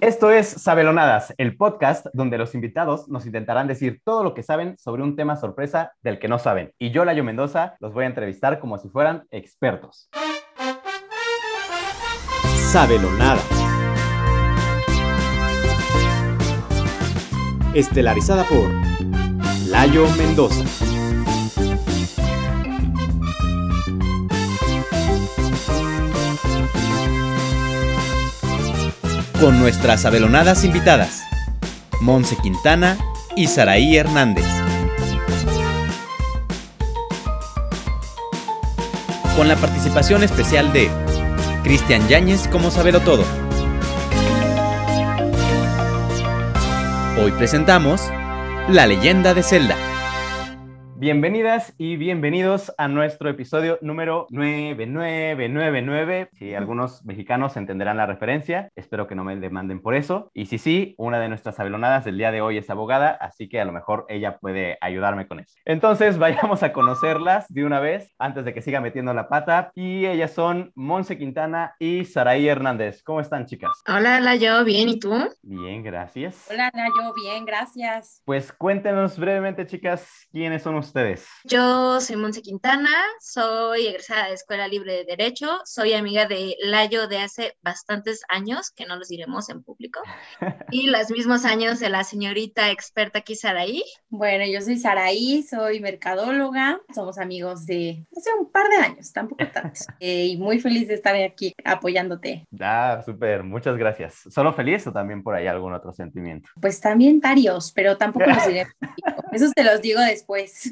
Esto es Sabelonadas, el podcast donde los invitados nos intentarán decir todo lo que saben sobre un tema sorpresa del que no saben. Y yo, Layo Mendoza, los voy a entrevistar como si fueran expertos. Sabelonadas. Estelarizada por Layo Mendoza. Con nuestras abelonadas invitadas, Monse Quintana y Saraí Hernández. Con la participación especial de Cristian Yáñez como Sabelo Todo. Hoy presentamos La leyenda de Zelda. Bienvenidas y bienvenidos a nuestro episodio número 9999. Si algunos mexicanos entenderán la referencia, espero que no me demanden por eso. Y si sí, una de nuestras abelonadas del día de hoy es abogada, así que a lo mejor ella puede ayudarme con eso. Entonces, vayamos a conocerlas de una vez antes de que siga metiendo la pata. Y ellas son Monse Quintana y Saraí Hernández. ¿Cómo están, chicas? Hola, la yo, bien, ¿y tú? Bien, gracias. Hola, la yo, bien, gracias. Pues cuéntenos brevemente, chicas, quiénes son ustedes ustedes? Yo soy Monse Quintana, soy egresada de Escuela Libre de Derecho, soy amiga de Layo de hace bastantes años, que no los diremos en público, y los mismos años de la señorita experta aquí, Saraí. Bueno, yo soy Saraí, soy mercadóloga, somos amigos de hace un par de años, tampoco tantos, eh, y muy feliz de estar aquí apoyándote. Ah, súper, muchas gracias. ¿Solo feliz o también por ahí algún otro sentimiento? Pues también varios, pero tampoco los diré. Eso te los digo después.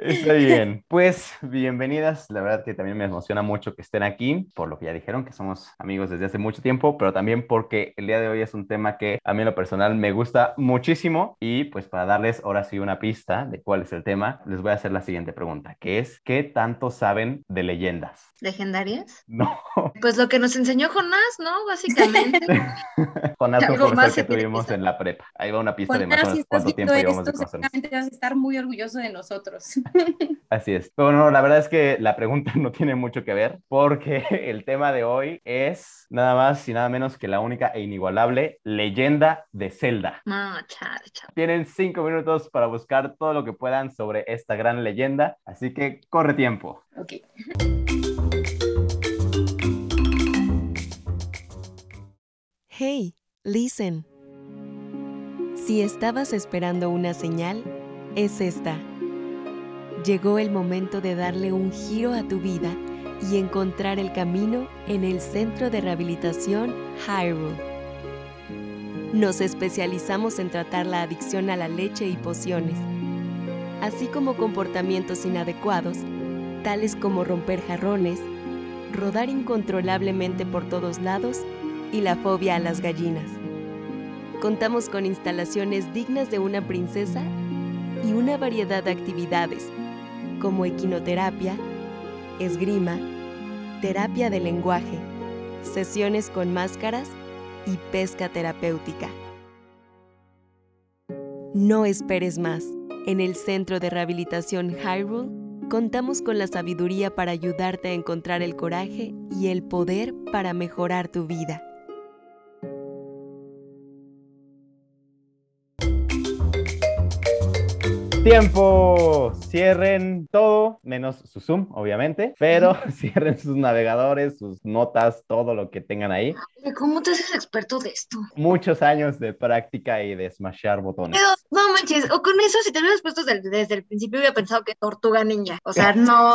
Está bien. Pues bienvenidas. La verdad que también me emociona mucho que estén aquí, por lo que ya dijeron, que somos amigos desde hace mucho tiempo, pero también porque el día de hoy es un tema que a mí en lo personal me gusta muchísimo. Y pues para darles ahora sí una pista de cuál es el tema, les voy a hacer la siguiente pregunta, que es, ¿qué tanto saben de leyendas? ¿Legendarias? No. Pues lo que nos enseñó Jonás, ¿no? Básicamente. Jonás fue un profesor que tuvimos en la prepa. Ahí va una pista de más o menos cuánto tiempo llevamos de conocernos estar muy orgulloso de nosotros. Así es. Pero no, la verdad es que la pregunta no tiene mucho que ver porque el tema de hoy es nada más y nada menos que la única e inigualable leyenda de Zelda. No. Tienen cinco minutos para buscar todo lo que puedan sobre esta gran leyenda, así que corre tiempo. Ok. Hey, listen. Si estabas esperando una señal, es esta. Llegó el momento de darle un giro a tu vida y encontrar el camino en el Centro de Rehabilitación Hyrule. Nos especializamos en tratar la adicción a la leche y pociones, así como comportamientos inadecuados, tales como romper jarrones, rodar incontrolablemente por todos lados y la fobia a las gallinas. Contamos con instalaciones dignas de una princesa y una variedad de actividades como equinoterapia, esgrima, terapia de lenguaje, sesiones con máscaras y pesca terapéutica. No esperes más. En el Centro de Rehabilitación Hyrule contamos con la sabiduría para ayudarte a encontrar el coraje y el poder para mejorar tu vida. Tiempo. Cierren todo, menos su Zoom, obviamente, pero cierren sus navegadores, sus notas, todo lo que tengan ahí. ¿Cómo te haces experto de esto? Muchos años de práctica y de smashar botones. Pero, no manches, o con eso, si te hubieras puesto desde, el principio, hubiera pensado que tortuga ninja. O sea, no.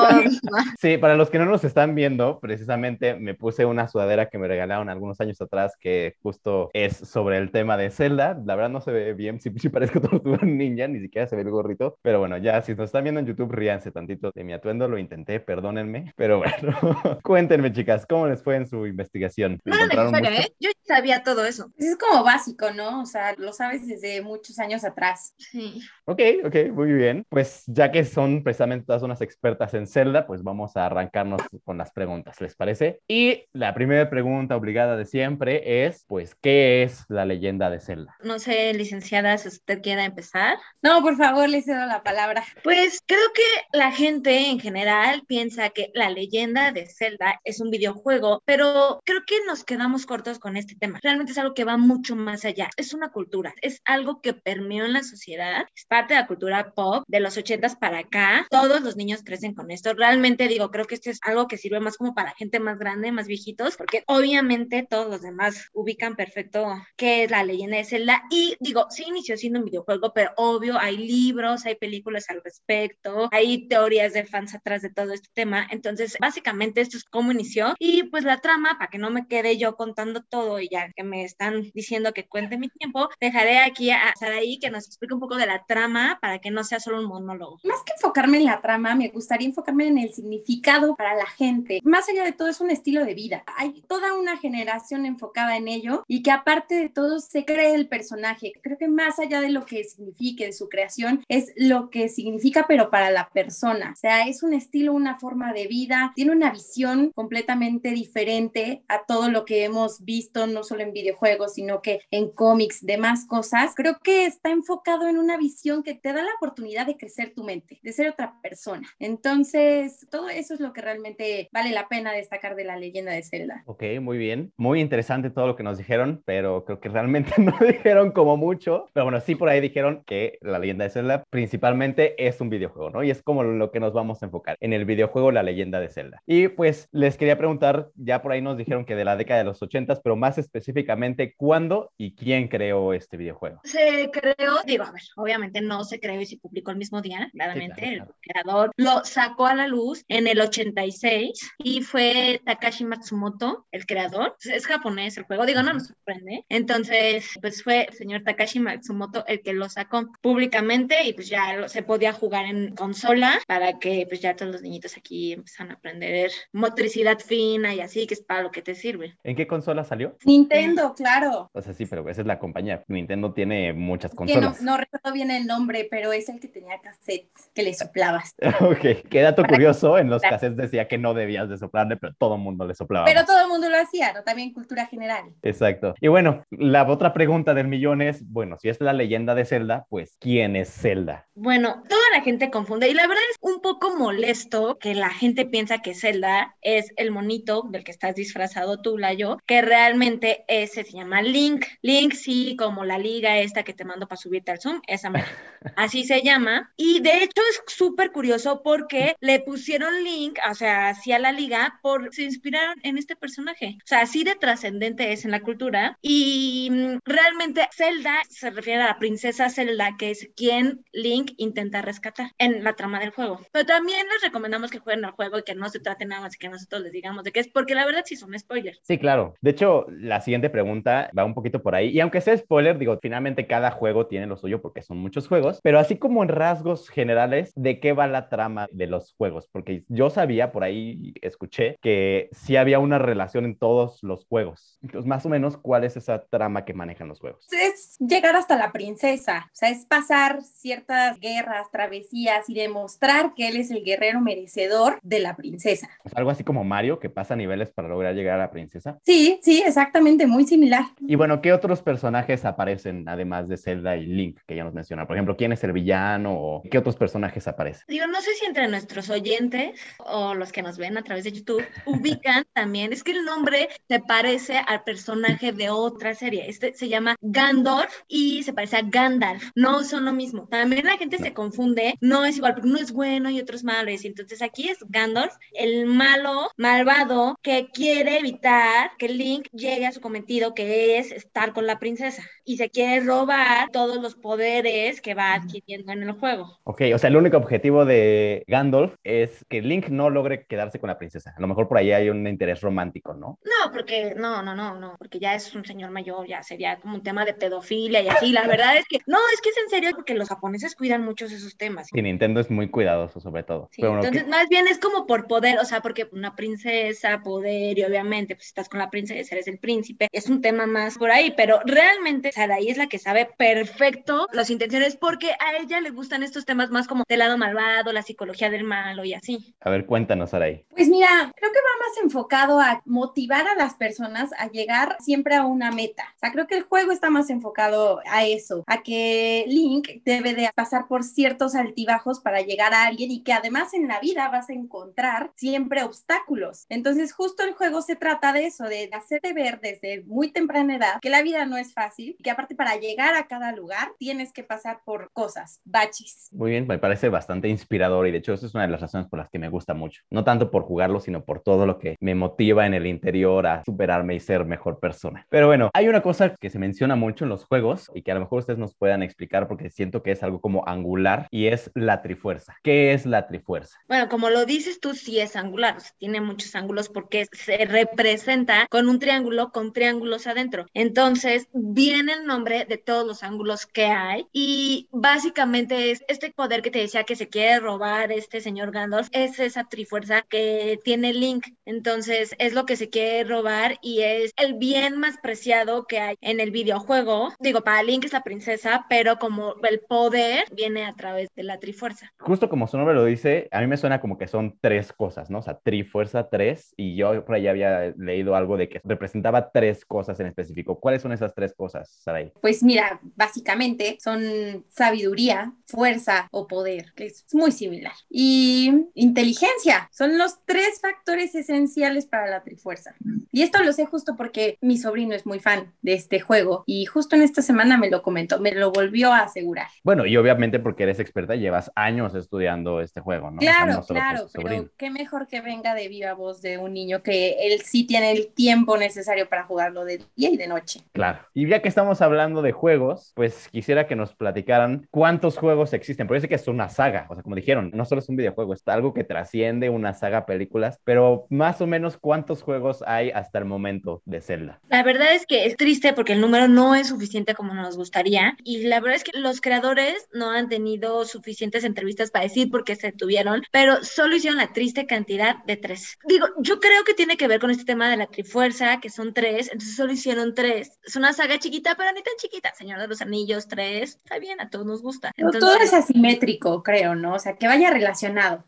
sí, para los que no nos están viendo, precisamente me puse una sudadera que me regalaron algunos años atrás que justo es sobre el tema de Zelda. La verdad no se ve bien, si, si parezco tortuga ninja, ni siquiera se ve el gorrito pero bueno, ya si nos están viendo en YouTube, ríanse tantito de mi atuendo, lo intenté, perdónenme. Pero bueno, cuéntenme, chicas, ¿cómo les fue en su investigación? No ¿eh? Yo sabía todo eso. Es como básico, ¿no? O sea, lo sabes desde muchos años atrás. Sí. Ok, ok, muy bien. Pues ya que son precisamente todas unas expertas en Zelda, pues vamos a arrancarnos con las preguntas, ¿les parece? Y la primera pregunta obligada de siempre es, pues, ¿qué es la leyenda de Zelda? No sé, licenciada, si usted quiera empezar. No, por favor, les cedo la palabra. Pues creo que la gente en general piensa que la leyenda de Zelda es un videojuego, pero creo que nos quedamos cortos con este tema. Realmente es algo que va mucho más allá. Es una cultura, es algo que permeó en la sociedad, es parte de la cultura pop de los ochentas para acá. Todos los niños crecen con esto. Realmente digo, creo que esto es algo que sirve más como para gente más grande, más viejitos, porque obviamente todos los demás ubican perfecto qué es la leyenda de Zelda. Y digo, sí inició siendo un videojuego, pero obvio hay libros, hay películas al respecto, hay teorías de fans atrás de todo este tema. Entonces, básicamente esto es cómo inició. Y pues la trama, para que no me quede yo contando todo y ya que me están diciendo que cuente mi tiempo, dejaré aquí a Saraí que nos explique un poco de la trama para que no sea solo un monólogo. Más que enfocarme en la trama, me gustaría enfocarme en el significado para la gente. Más allá de todo, es un estilo de vida. Hay toda una generación enfocada en ello y que aparte de todo se cree el personaje. Creo que más allá de lo que signifique de su creación, es lo que significa, pero para la persona. O sea, es un estilo, una forma de vida, tiene una visión completamente diferente a todo lo que hemos visto, no solo en videojuegos, sino que en cómics, demás cosas. Creo que está enfocado en una visión que te da la oportunidad de crecer tu mente, de ser otra persona. Entonces, todo eso es lo que realmente vale la pena destacar de la leyenda de Zelda. Ok, muy bien. Muy interesante todo lo que nos dijeron, pero creo que realmente no dijeron como mucho. Pero bueno, sí por ahí dijeron que la leyenda de Zelda principalmente es un videojuego, ¿no? Y es como lo que nos vamos a enfocar en el videojuego La leyenda de Zelda. Y pues les quería preguntar, ya por ahí nos dijeron que de la década de los 80, pero más específicamente, ¿cuándo y quién creó este videojuego? Se creó, digo, a ver, obviamente no se creó y se publicó el mismo día, claramente. Sí, claro, claro. El creador lo sacó a la luz en el 86 y fue Takashi Matsumoto, el creador. Es japonés el juego, digo, no nos sorprende. Entonces, pues fue el señor Takashi Matsumoto el que lo sacó públicamente y pues ya lo, se podía jugar en consola para que pues ya todos los niñitos aquí empiezan a aprender motricidad fina y así, que es para lo que te sirve. ¿En qué consola salió? Nintendo, claro. O sea, sí, pero esa es la compañía. Nintendo tiene muchas consolas. No, no, recuerdo bien el nombre, pero es el que tenía cassettes que le soplabas. ok, qué dato curioso. En los cassettes decía que no debías de soplarle, pero todo el mundo le soplaba. Pero todo el mundo lo hacía, ¿no? También cultura general. Exacto. Y bueno, la otra pregunta del millón es, bueno, si es la leyenda de Zelda, pues ¿quién es Zelda? Bueno, toda la gente confunde y la verdad es un poco molesto que la gente piensa que Zelda es el monito del que estás disfrazado tú, Layo, que realmente ese se llama Link. Link sí, como la liga esta que te mando para subirte al Zoom, esa así se llama. Y de hecho es súper curioso porque le pusieron Link, o sea, así a la liga, por se inspiraron en este personaje. O sea, así de trascendente es en la cultura. Y mm, realmente Zelda se refiere a la princesa Zelda, que es quien Link intenta rescatar en la trama del juego. Pero también les recomendamos que jueguen al juego y que no se traten nada más y que nosotros les digamos de qué es, porque la verdad sí son spoilers. Sí, claro. De hecho, la siguiente pregunta va un poquito por ahí. Y aunque sea spoiler, digo, finalmente cada juego tiene lo suyo porque son muchos juegos, pero así como en rasgos generales, ¿de qué va la trama de los juegos? Porque yo sabía, por ahí escuché, que sí había una relación en todos los juegos. Entonces, más o menos, ¿cuál es esa trama que manejan los juegos? Es llegar hasta la princesa, o sea, es pasar ciertas guerras, travesías y demostrar que él es el guerrero merecedor de la princesa. algo así como Mario, que pasa niveles para lograr llegar a la princesa. Sí, sí, exactamente, muy similar. Y bueno, ¿qué otros personajes aparecen además de Zelda y Link, que ya nos mencionaron? Por ejemplo, ¿quién es el villano o qué otros personajes aparecen? Digo, no sé si entre nuestros oyentes o los que nos ven a través de YouTube ubican también, es que el nombre se parece al personaje de otra serie. Este se llama Gandalf y se parece a Gandalf. No son lo mismo. También la gente se confunde, no es igual, porque uno es bueno y otro es malo. Y entonces aquí es Gandalf, el malo, malvado, que quiere evitar que Link llegue a su cometido, que es estar con la princesa. Y se quiere robar todos los poderes que va adquiriendo en el juego. Ok, o sea, el único objetivo de Gandalf es que Link no logre quedarse con la princesa. A lo mejor por ahí hay un interés romántico, ¿no? No, porque no, no, no, no, porque ya es un señor mayor, ya sería como un tema de pedofilia y así. La verdad es que, no, es que es en serio porque los japoneses cuidan muchos esos temas. Y Nintendo es muy cuidadoso sobre todo. Sí, Pero entonces, que... más bien es como por poder, o sea, porque una princesa, poder, y obviamente, pues estás con la princesa, eres el príncipe, es un tema más por ahí, pero realmente Saraí es la que sabe perfecto las intenciones porque a ella le gustan estos temas más como del lado malvado, la psicología del malo y así. A ver, cuéntanos, Saraí. Pues mira, creo que va más enfocado a motivar a las personas a llegar siempre a una meta. O sea, creo que el juego está más enfocado a eso, a que Link debe de pasar por ciertos altibajos para llegar a alguien y que además en la vida vas a encontrar siempre obstáculos. Entonces justo el juego se trata de eso, de hacerte ver desde muy temprana edad que la vida no es fácil, que aparte para llegar a cada lugar tienes que pasar por cosas, baches. Muy bien, me parece bastante inspirador y de hecho esa es una de las razones por las que me gusta mucho. No tanto por jugarlo, sino por todo lo que me motiva en el interior a superarme y ser mejor persona. Pero bueno, hay una cosa que se menciona mucho en los juegos y que a lo mejor ustedes nos puedan explicar porque siento que es algo como angular y es la trifuerza. ¿Qué es la trifuerza? Bueno, como lo dices tú, sí es angular, tiene muchos ángulos porque se representa con un triángulo con triángulos adentro. Entonces, viene el nombre de todos los ángulos que hay y básicamente es este poder que te decía que se quiere robar este señor Gandalf, es esa trifuerza que tiene Link. Entonces, es lo que se quiere robar y es el bien más preciado que hay en el videojuego. Digo, para Link es la princesa, pero como el poder viene a través de la trifuerza. Justo como su nombre lo dice, a mí me suena como que son tres cosas, ¿no? O sea, trifuerza tres y yo por ahí había leído algo de que representaba tres cosas en específico. ¿Cuáles son esas tres cosas, Saray? Pues mira, básicamente son sabiduría, fuerza o poder, que es muy similar. Y inteligencia, son los tres factores esenciales para la trifuerza. Y esto lo sé justo porque mi sobrino es muy fan de este juego y justo en esta semana me lo comentó, me lo volvió a asegurar. Bueno, y obviamente porque eres experta, llevas años estudiando este juego, ¿no? Claro, claro, pero qué mejor que venga de viva voz de un niño que él sí tiene el tiempo necesario para jugarlo de día y de noche. Claro. Y ya que estamos hablando de juegos, pues quisiera que nos platicaran cuántos juegos existen. Porque sé que es una saga, o sea, como dijeron, no solo es un videojuego, es algo que trasciende una saga películas, pero más o menos cuántos juegos hay hasta el momento de Zelda. La verdad es que es triste porque el número no es suficiente como nos gustaría y la verdad es que los creadores no han tenido suficientes entrevistas para decir por qué se tuvieron, pero solo hicieron la triste cantidad de tres. Digo, yo creo que tiene que ver con este tema de la trifuerza, que son tres, entonces solo hicieron tres. Es una saga chiquita, pero ni tan chiquita. Señor de los Anillos, tres. Está bien, a todos nos gusta. Pero todo es asimétrico, creo, ¿no? O sea, que vaya relacionado.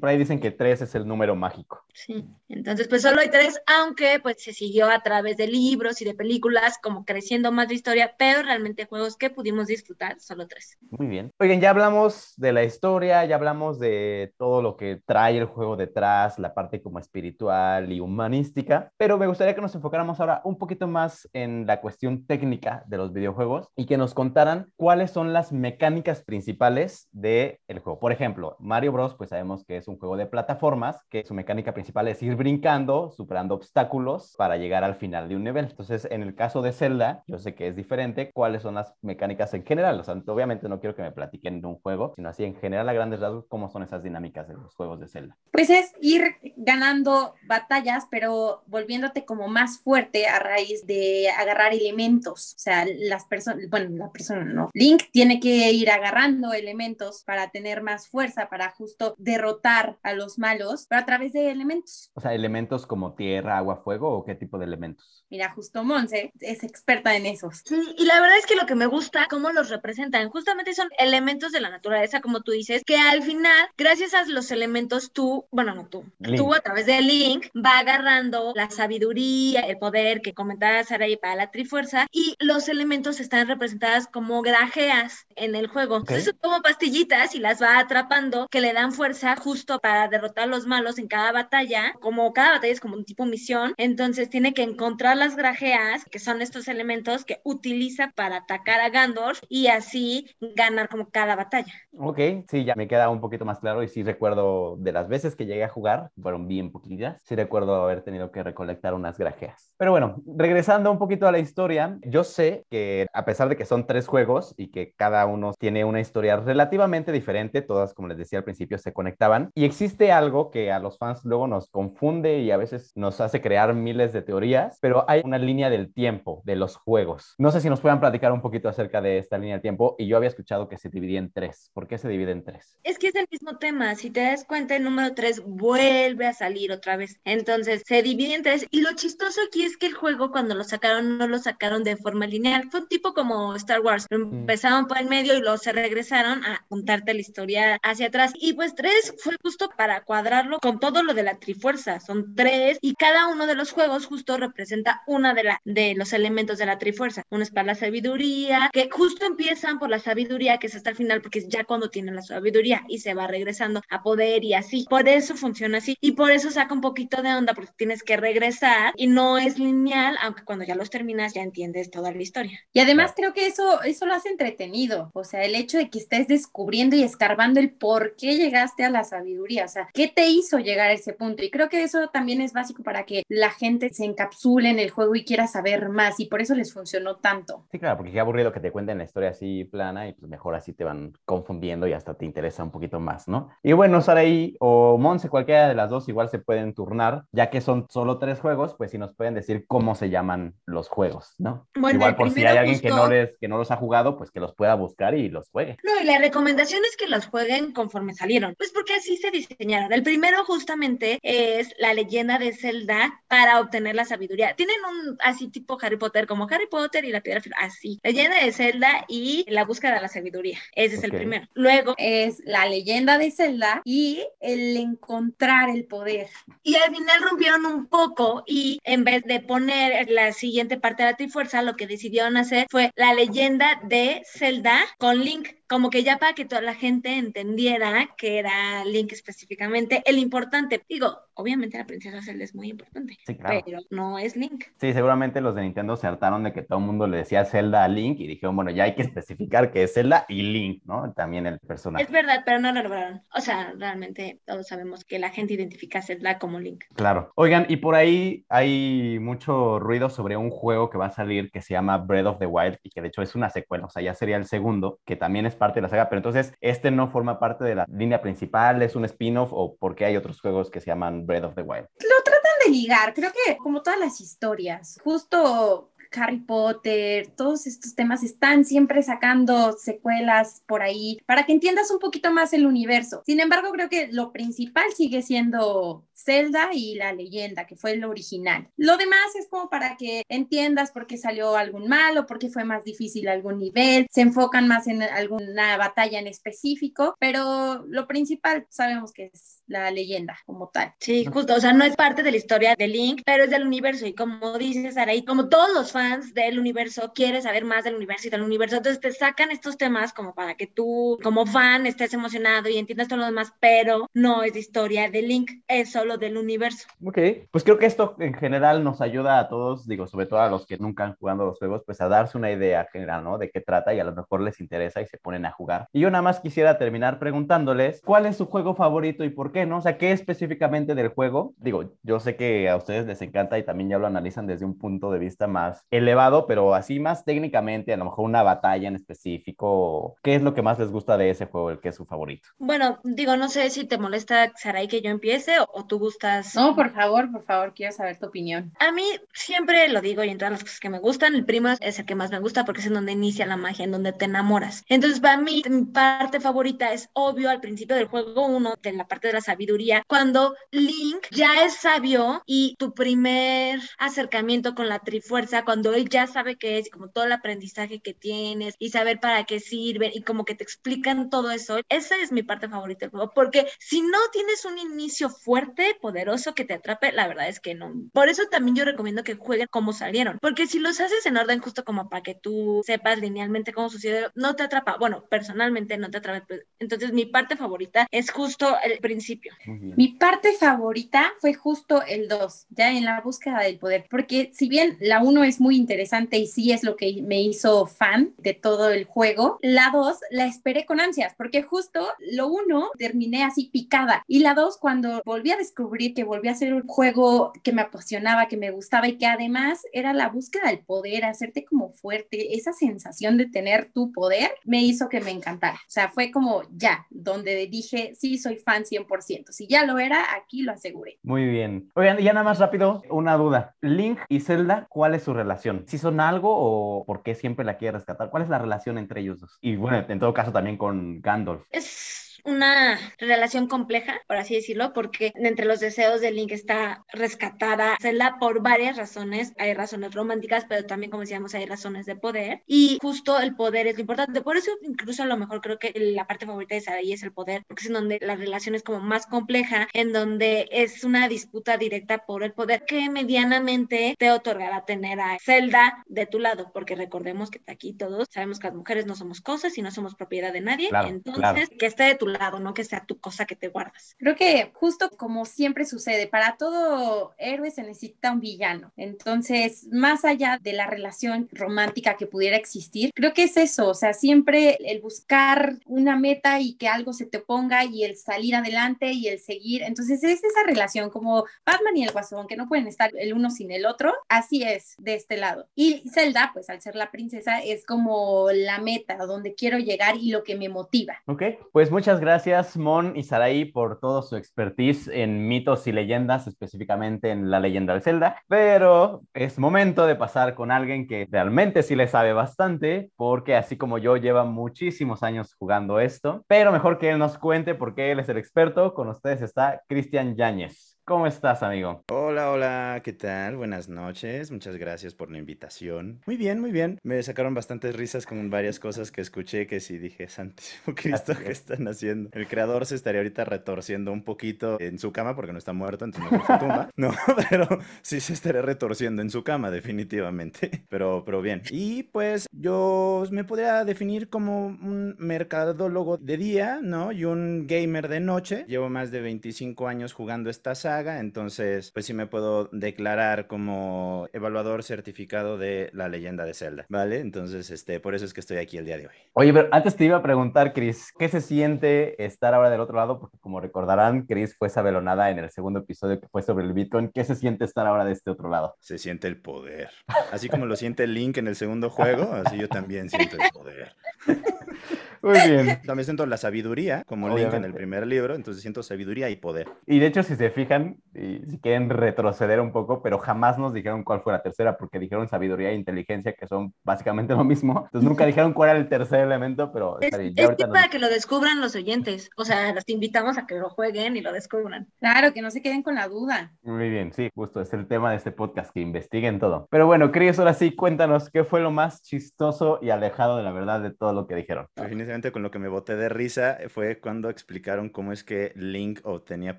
Por ahí dicen que tres es el número mágico. sí. Entonces, pues solo hay tres, aunque pues se siguió a través de libros y de películas, como creciendo más la historia, pero realmente juegos que pudimos disfrutar, solo tres. Muy bien. Oigan, ya hablamos de la historia, ya hablamos de todo lo que trae el juego detrás, la parte como espiritual y humanística, pero me gustaría que nos enfocáramos ahora un poquito más en la cuestión técnica de los videojuegos y que nos contaran cuáles son las mecánicas principales del juego. Por ejemplo, Mario Bros, pues sabemos que es un juego de plataformas, que su mecánica principal es ir brincando, superando obstáculos para llegar al final de un nivel. Entonces, en el caso de Zelda, yo sé que es diferente. ¿Cuáles son las mecánicas en general? O sea, obviamente no quiero que me platiquen de un juego, sino así en general a grandes rasgos, cómo son esas dinámicas de los juegos de Zelda. Pues es ir ganando batallas, pero volviéndote como más fuerte a raíz de agarrar elementos. O sea, las personas, bueno, la persona no. Link tiene que ir agarrando elementos para tener más fuerza, para justo derrotar a los malos, pero a través de elementos. O sea, elementos como tierra, agua, fuego o qué tipo de elementos. Mira, justo Monse es experta en esos. Sí, y la verdad es que lo que me gusta, cómo los representan, justamente son elementos de la naturaleza, como tú dices, que al final, gracias a los elementos, tú, bueno, no tú, Link. tú a través de Link va agarrando la sabiduría, el poder que comentaba Sarai para la trifuerza, y los elementos están representadas como grajeas en el juego. Entonces son como pastillitas y las va atrapando que le dan fuerza justo para derrotar a los malos en cada batalla. Como cada batalla es como un tipo misión, entonces tiene que encontrar las grajeas, que son estos elementos que utiliza para atacar a Gandalf y así ganar como cada batalla. Ok, sí, ya me queda un poquito más claro y sí recuerdo de las veces que llegué a jugar, fueron bien poquillas, sí recuerdo haber tenido que recolectar unas grajeas. Pero bueno, regresando un poquito a la historia, yo sé que a pesar de que son tres juegos y que cada uno tiene una historia relativamente diferente, todas, como les decía al principio, se conectaban, y existe algo que a los fans luego nos confunde y a veces nos hace crear miles de teorías, pero hay una línea del tiempo de los juegos. No sé si nos puedan platicar un poquito acerca de esta línea del tiempo, y yo había escuchado que se dividía en tres. ¿Por qué se divide en tres? Es que es el mismo tema, si te das cuenta, el número 3 vuelve a salir otra vez. Entonces se divide en tres. Y lo chistoso aquí es que el juego, cuando lo sacaron, no lo sacaron de forma lineal. Fue un tipo como Star Wars. Empezaron por el medio y luego se regresaron a contarte la historia hacia atrás. Y pues tres fue justo para cuadrarlo con todo lo de la trifuerza. Son tres y cada uno de los juegos justo representa una de, la, de los elementos de la trifuerza. Uno es para la sabiduría, que justo empiezan por la sabiduría, que es hasta el final, porque ya con cuando tiene la sabiduría y se va regresando a poder y así. Por eso funciona así y por eso saca un poquito de onda porque tienes que regresar y no es lineal, aunque cuando ya los terminas ya entiendes toda la historia. Y además creo que eso, eso lo hace entretenido, o sea, el hecho de que estés descubriendo y escarbando el por qué llegaste a la sabiduría, o sea, qué te hizo llegar a ese punto. Y creo que eso también es básico para que la gente se encapsule en el juego y quiera saber más y por eso les funcionó tanto. Sí, claro, porque qué aburrido que te cuenten la historia así plana y pues mejor así te van confundiendo y hasta te interesa un poquito más, ¿no? Y bueno, Saraí o Monse, cualquiera de las dos igual se pueden turnar, ya que son solo tres juegos, pues si nos pueden decir cómo se llaman los juegos, ¿no? Bueno, igual por si hay alguien que no les que no los ha jugado, pues que los pueda buscar y los juegue. No, y la recomendación es que los jueguen conforme salieron. Pues porque así se diseñaron. El primero justamente es la leyenda de Zelda para obtener la sabiduría. Tienen un así tipo Harry Potter, como Harry Potter y la piedra así. Leyenda de Zelda y la búsqueda de la sabiduría. Ese es el primero. Luego, Es la leyenda de Zelda y el encontrar el poder. y al final rompieron un poco y en vez de poner la siguiente parte de la Trifuerza, lo que decidieron hacer fue la leyenda de Zelda con Link. Como que ya para que toda la gente entendiera que era Link específicamente el importante. Digo, obviamente la princesa Zelda es muy importante, Sí, claro. pero no es Link. Sí, seguramente los de Nintendo se hartaron de que todo el mundo le decía Zelda a Link y dijeron, bueno, ya hay que especificar que es Zelda y Link, ¿no? También el personaje. Es verdad, pero no lo lograron. O sea, realmente todos sabemos que la gente identifica a Zelda como Link. Claro. Oigan, y por ahí hay mucho ruido sobre un juego que va a salir que se llama Breath of the Wild y que de hecho es una secuela, o sea, ya sería el segundo, que también es parte de la saga, pero entonces este no forma parte de la línea principal, es un spin-off o porque hay otros juegos que se llaman Breath of the Wild. Lo tratan de ligar, creo que como todas las historias, justo Harry Potter, todos estos temas están siempre sacando secuelas por ahí para que entiendas un poquito más el universo. Sin embargo, creo que lo principal sigue siendo Zelda y la leyenda, que fue lo original. Lo demás es como para que entiendas por qué salió algún malo, por qué fue más difícil algún nivel, se enfocan más en alguna batalla en específico, pero lo principal sabemos que es la leyenda como tal. Sí, justo, o sea, no es parte de la historia de Link, pero es del universo. Y como dices, Araí, como todos los fans del universo, quieres saber más del universo y del universo, entonces te sacan estos temas como para que tú, como fan, estés emocionado y entiendas todo lo demás, pero no es de historia de Link, es solo del universo. Ok, pues creo que esto en general nos ayuda a todos, digo, sobre todo a los que nunca han jugado los juegos, pues a darse una idea general, ¿no? De qué trata y a lo mejor les interesa y se ponen a jugar. Y yo nada más quisiera terminar preguntándoles, ¿cuál es su juego favorito y por qué, no? O sea, ¿qué específicamente del juego? Digo, yo sé que a ustedes les encanta y también ya lo analizan desde un punto de vista más elevado, pero así más técnicamente, a lo mejor una batalla en específico, ¿qué es lo que más les gusta de ese juego, el que es su favorito? Bueno, digo, no sé si te molesta, Sarai, que yo empiece o, o tú gustas. No, por favor, por favor, quiero saber tu opinión. A mí siempre lo digo y en todas las cosas que me gustan, el primo es el que más me gusta porque es en donde inicia la magia, en donde te enamoras. Entonces, para mí, mi parte favorita es obvio al principio del juego uno, de la parte de la sabiduría, cuando Link ya es sabio y tu primer acercamiento con la trifuerza, cuando él ya sabe qué es y como todo el aprendizaje que tienes y saber para qué sirve y como que te explican todo eso, esa es mi parte favorita del juego, porque si no tienes un inicio fuerte, poderoso que te atrape, la verdad es que no. Por eso también yo recomiendo que jueguen como salieron, porque si los haces en orden justo como para que tú sepas linealmente cómo sucede, no te atrapa. Bueno, personalmente no te atrapa. pues, Entonces mi parte favorita es justo el principio. Mi parte favorita fue justo el 2, ya en la búsqueda del poder, porque si bien la 1 es muy interesante y sí es lo que me hizo fan de todo el juego, la 2 la esperé con ansias, porque justo lo 1 terminé así picada y la 2 cuando volví a descubrir que volví a ser un juego que me apasionaba, que me gustaba y que además era la búsqueda del poder, hacerte como fuerte, esa sensación de tener tu poder me hizo que me encantara. O sea, fue como ya, donde dije, sí, soy fan 100%. Si ya lo era, aquí lo aseguré. Muy bien. Oigan, y ya nada más rápido, una duda. Link y Zelda, ¿cuál es su relación? ¿Si son algo o por qué siempre la quiere rescatar? ¿Cuál es la relación entre ellos dos? Y bueno, en todo caso también con Gandalf. Es una relación compleja, por así decirlo, porque entre los deseos de Link está rescatar a Zelda por varias razones. Hay razones románticas, pero también, como decíamos, hay razones de poder. Y justo el poder es lo importante. Por eso, incluso a lo mejor creo que la parte favorita de Sarai es el poder, porque es en donde la relación es como más compleja, en donde es una disputa directa por el poder que medianamente te otorgará tener a Zelda de tu lado, porque recordemos que aquí todos sabemos que las mujeres no somos cosas y no somos propiedad de nadie. Entonces, que esté de tu lado, no que sea tu cosa que te guardas. Creo que justo como siempre sucede, para todo héroe se necesita un villano. Entonces, más allá de la relación romántica que pudiera existir, creo que es eso, o sea, siempre el buscar una meta y que algo se te ponga y el salir adelante y el seguir. Entonces, es esa relación como Batman y el Guasón, que no pueden estar el uno sin el otro. Así es de este lado. Y Zelda, pues al ser la princesa, es como la meta, donde quiero llegar y lo que me motiva. Ok, pues muchas gracias, Mon y Saraí, por todo su expertise en mitos y leyendas, específicamente en la leyenda de Zelda. Pero es momento de pasar con alguien que realmente sí le sabe bastante, porque así como yo lleva muchísimos años jugando esto, pero mejor que él nos cuente porque él es el experto. Con ustedes está Cristian Yáñez. ¿Cómo estás, amigo? Hola, hola, ¿qué tal? Buenas noches, muchas gracias por la invitación. Muy bien, muy bien. Me sacaron bastantes risas con varias cosas que escuché que sí dije, Santísimo Cristo, ¿qué están haciendo? El creador se estaría ahorita retorciendo un poquito en su cama porque no está muerto, entonces no se tumba. No, pero sí se estaría retorciendo en su cama, definitivamente. Pero, pero bien. Y pues yo me podría definir como un mercadólogo de día, ¿no? Y un gamer de noche. Llevo más de 25 años jugando esta saga entonces pues sí me puedo declarar como evaluador certificado de la leyenda de Zelda, ¿vale? Entonces, este, por eso es que estoy aquí el día de hoy. Oye, pero antes te iba a preguntar, Chris, ¿qué se siente estar ahora del otro lado? Porque como recordarán, Chris fue sabelonada en el segundo episodio que fue sobre el Bitcoin. ¿Qué se siente estar ahora de este otro lado? Se siente el poder. Así como lo siente Link en el segundo juego, así yo también siento el poder. Muy bien. También siento la sabiduría, como Link en el primer libro, entonces siento sabiduría y poder. Y de hecho, si se fijan, y si quieren retroceder un poco, pero jamás nos dijeron cuál fue la tercera, porque dijeron sabiduría e inteligencia, que son básicamente lo mismo. Entonces nunca dijeron cuál era el tercer elemento, pero es, es para que lo descubran los oyentes. O sea, los invitamos a que lo jueguen y lo descubran. Claro, que no se queden con la duda. Muy bien, sí, justo es el tema de este podcast, que investiguen todo. Pero bueno, Cris, ahora sí, cuéntanos qué fue lo más chistoso y alejado de la verdad de todo lo que dijeron. Definitivamente con lo que me boté de risa fue cuando explicaron cómo es que Link obtenía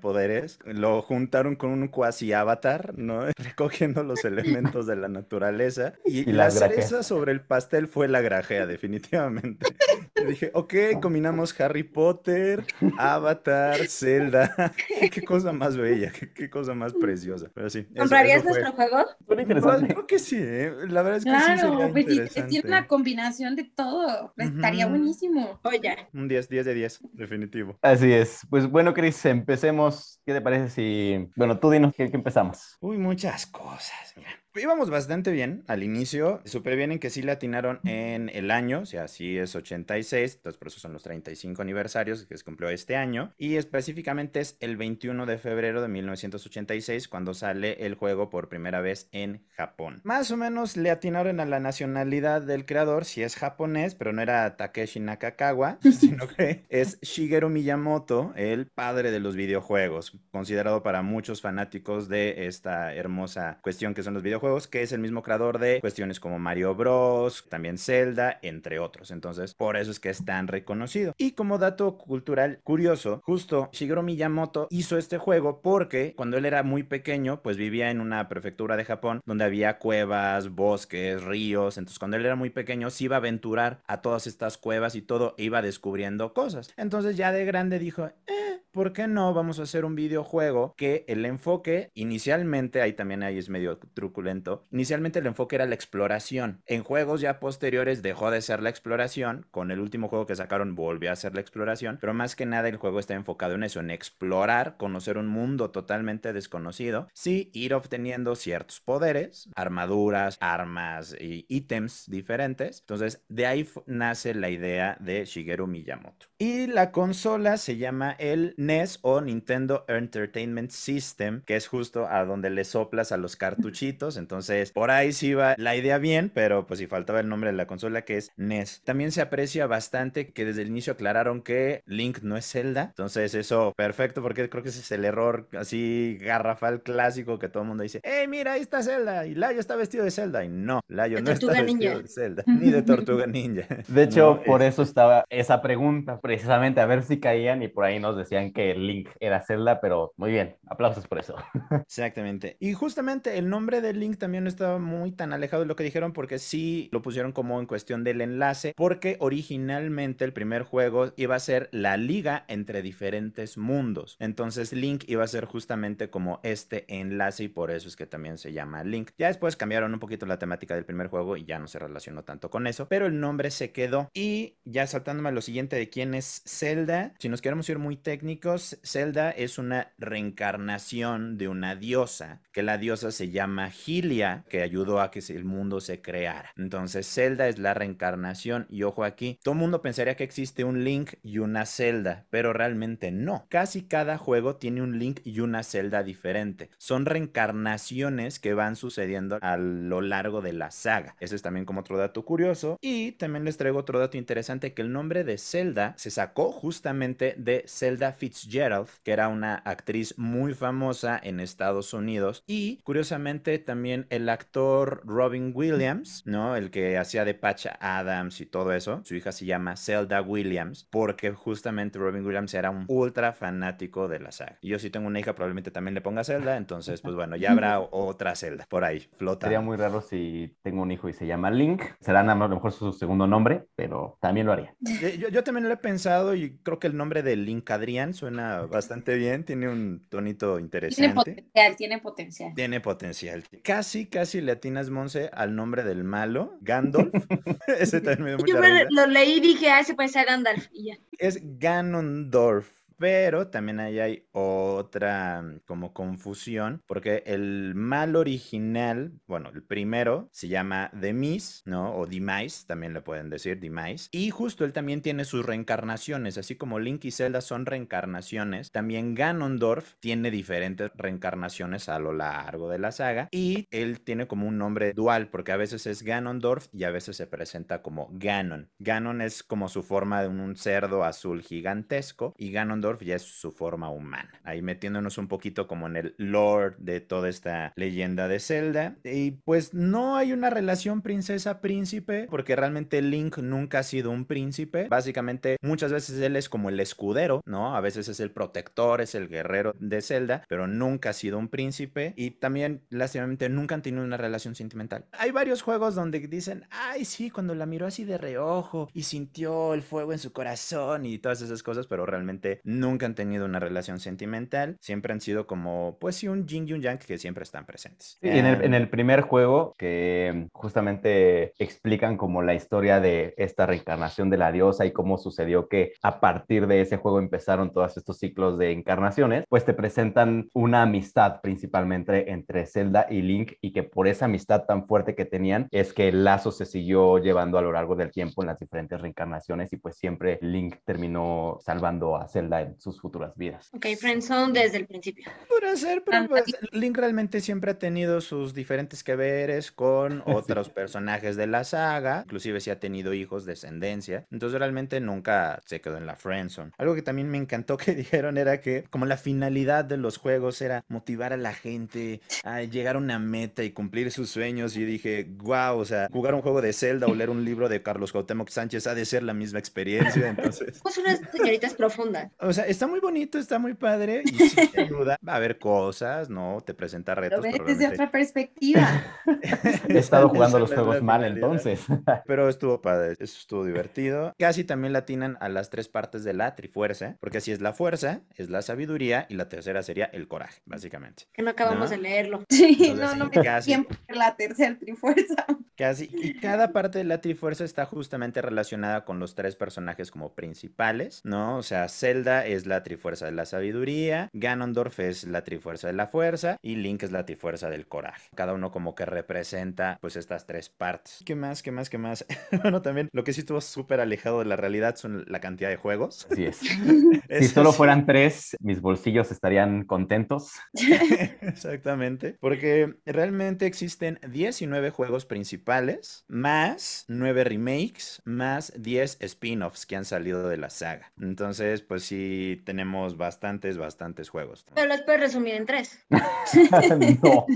poderes. Lo juntaron con un cuasi avatar, ¿no? Recogiendo los elementos de la naturaleza. Y, la, cereza sobre el pastel fue la grajea, definitivamente. Dije, ok, combinamos Harry Potter, Avatar, Zelda. qué cosa más bella, qué, cosa más preciosa. Pero sí. ¿Comprarías nuestro juego? Pues, creo que sí, ¿eh? La verdad es que sí sería pues interesante. tiene una combinación de todo. Estaría buenísimo. Oye. Un 10, 10 de 10, definitivo. Así es. Pues bueno, Chris, empecemos. ¿Qué te parece si... Bueno, tú dinos qué, qué empezamos. Uy, muchas cosas. Mira. Íbamos bastante bien al inicio, súper bien en que sí le atinaron en el año, o sea, sí es 86, entonces por eso son los 35 aniversarios que se cumplió este año, y específicamente es el 21 de febrero de 1986 cuando sale el juego por primera vez en Japón. Más o menos le atinaron a la nacionalidad del creador, si es japonés, pero no era Takeshi Nakakawa, sino que es Shigeru Miyamoto, el padre de los videojuegos, considerado para muchos fanáticos de esta hermosa cuestión que son los videojuegos juegos, que es el mismo creador de cuestiones como Mario Bros, también Zelda, entre otros. Entonces, por eso es que es tan reconocido. Y como dato cultural curioso, justo Shigeru Miyamoto hizo este juego porque cuando él era muy pequeño, pues vivía en una prefectura de Japón donde había cuevas, bosques, ríos. Entonces, cuando él era muy pequeño, se iba a aventurar a todas estas cuevas y todo, e iba descubriendo cosas. Entonces, ya de grande dijo, eh, ¿por qué no vamos a hacer un videojuego que el enfoque inicialmente, ahí también ahí es medio truculento, inicialmente el enfoque era la exploración. En juegos ya posteriores dejó de ser la exploración, con el último juego que sacaron volvió a ser la exploración, pero más que nada el juego está enfocado en eso, en explorar, conocer un mundo totalmente desconocido, sí, ir obteniendo ciertos poderes, armaduras, armas y ítems diferentes. Entonces, de ahí nace la idea de Shigeru Miyamoto. Y la consola se llama el NES o Nintendo Entertainment System, que es justo a donde le soplas a los cartuchitos. Entonces, por ahí sí va la idea bien, pero pues si faltaba el nombre de la consola que es NES. También se aprecia bastante que desde el inicio aclararon que Link no es Zelda. Entonces, eso perfecto porque creo que ese es el error así garrafal clásico que todo el mundo dice, hey, mira, ahí está Zelda y Layo está vestido de Zelda. Y no, Layo no está vestido de Zelda, ni de Tortuga Ninja. De hecho, por eso estaba esa pregunta, precisamente a ver si caían y por ahí nos decían que Link era Zelda, pero muy bien, aplausos por eso. Exactamente. Y justamente el nombre de Link también no estaba muy tan alejado de lo que dijeron porque sí lo pusieron como en cuestión del enlace, porque originalmente el primer juego iba a ser la liga entre diferentes mundos. Entonces Link iba a ser justamente como este enlace y por eso es que también se llama Link. Ya después cambiaron un poquito la temática del primer juego y ya no se relacionó tanto con eso, pero el nombre se quedó. Y ya saltándome a lo siguiente de quién es Zelda, si nos queremos ir muy técnicos, Zelda es una reencarnación de una diosa, que la diosa se llama Que ayudó a que el mundo se creara. Entonces Zelda es la reencarnación y ojo aquí, todo mundo pensaría que existe un Link y una Zelda, pero realmente no. Casi cada juego tiene un Link y una Zelda diferente. Son reencarnaciones que van sucediendo a lo largo de la saga. Ese es también como otro dato curioso. Y también les traigo otro dato interesante que el nombre de Zelda se sacó justamente de Zelda Fitzgerald, que era una actriz muy famosa en Estados Unidos. Y curiosamente también el actor Robin Williams, ¿no? El que hacía de Pacha Adams y todo eso. Su hija se llama Zelda Williams porque justamente Robin Williams era un ultra fanático de la saga. Y yo si tengo una hija probablemente también le ponga Zelda, entonces pues bueno, ya habrá otra Zelda por ahí, flota. Sería muy raro si tengo un hijo y se llama Link. Será a lo mejor su segundo nombre, pero también lo haría. Yo, yo también lo he pensado y creo que el nombre de Link Adrián suena bastante bien, tiene un tonito interesante. Tiene potencial, tiene potencial. Tiene potencial. Casi, casi le atinas, Monse, al nombre del malo, Gandalf. Ese también me dio mucha Yo me risa. lo leí y dije, ah, se puede ser Gandalf. Y ya. Es Ganondorf. Pero también ahí hay otra mm, como confusión, porque el mal original, bueno, el primero se llama Demis, ¿no? O Demise, también le pueden decir Demise. Y justo él también tiene sus reencarnaciones, así como Link y Zelda son reencarnaciones, también Ganondorf tiene diferentes reencarnaciones a lo largo de la saga. Y él tiene como un nombre dual, porque a veces es Ganondorf y a veces se presenta como Ganon. Ganon es como su forma de un cerdo azul gigantesco y Ganondorf ya es su forma humana. Ahí metiéndonos un poquito como en el lore de toda esta leyenda de Zelda. Y pues no hay una relación princesa-príncipe, porque realmente Link nunca ha sido un príncipe. Básicamente muchas veces él es como el escudero, ¿no? A veces es el protector, es el guerrero de Zelda, pero nunca ha sido un príncipe. Y también, lástimamente, nunca han tenido una relación sentimental. Hay varios juegos donde dicen, ay, sí, cuando la miró así de reojo y sintió el fuego en su corazón y todas esas cosas, pero realmente nunca han tenido una relación sentimental. Siempre han sido como, pues sí, un yin y un yang que siempre están presentes. Sí, en, el, Ah, en el primer juego, que justamente explican como la historia de esta reencarnación de la diosa y cómo sucedió que a partir de ese juego empezaron todos estos ciclos de encarnaciones, pues te presentan una amistad principalmente entre Zelda y Link y que por esa amistad tan fuerte que tenían es que el lazo se siguió llevando a lo largo del tiempo en las diferentes reencarnaciones y pues siempre Link terminó salvando a Zelda en sus futuras vidas. Ok, Friendzone desde el principio. Podría ser, pero Ah, pues, Link realmente siempre ha tenido sus diferentes que veres con Sí. otros personajes de la saga, inclusive si ha tenido hijos, descendencia, entonces realmente nunca se quedó en la friendzone. Algo que también me encantó que dijeron era que como la finalidad de los juegos era motivar a la gente a llegar a una meta y cumplir sus sueños y dije, wow, o sea, jugar un juego de Zelda o leer un libro de Carlos Cuauhtémoc Sánchez ha de ser la misma experiencia, entonces... Somos unas señoritas profundas. O sea, está muy bonito, está muy padre y sí te ayuda. Va a haber cosas, ¿no? Te presenta Lo retos. ves pero desde realmente- otra perspectiva. He estado jugando los juegos la mal entonces. Pero estuvo padre, eso estuvo divertido. Casi también latinan a las tres partes de la trifuerza, porque así es la fuerza, es la sabiduría y la tercera sería el coraje, básicamente. Que no acabamos No. de leerlo. Sí, Entonces, no, no me casi. tiempo la tercera trifuerza. Casi. Y cada parte de la Trifuerza está justamente relacionada con los tres personajes como principales, ¿no? O sea, Zelda Zelda es la Trifuerza de la Sabiduría, Ganondorf es la Trifuerza de la Fuerza y Link es la Trifuerza del Coraje. Cada uno como que representa pues estas tres partes. ¿Qué más? ¿Qué más? ¿Qué más? bueno, también lo que sí estuvo súper alejado de la realidad son la cantidad de juegos. Así es. si solo fueran tres, mis bolsillos estarían contentos. Exactamente. Porque realmente existen 19 juegos principales, más 9 remakes, más 10 spin-offs que han salido de la saga. Entonces, pues sí, tenemos bastantes, bastantes juegos. Pero los puedes resumir en tres. no.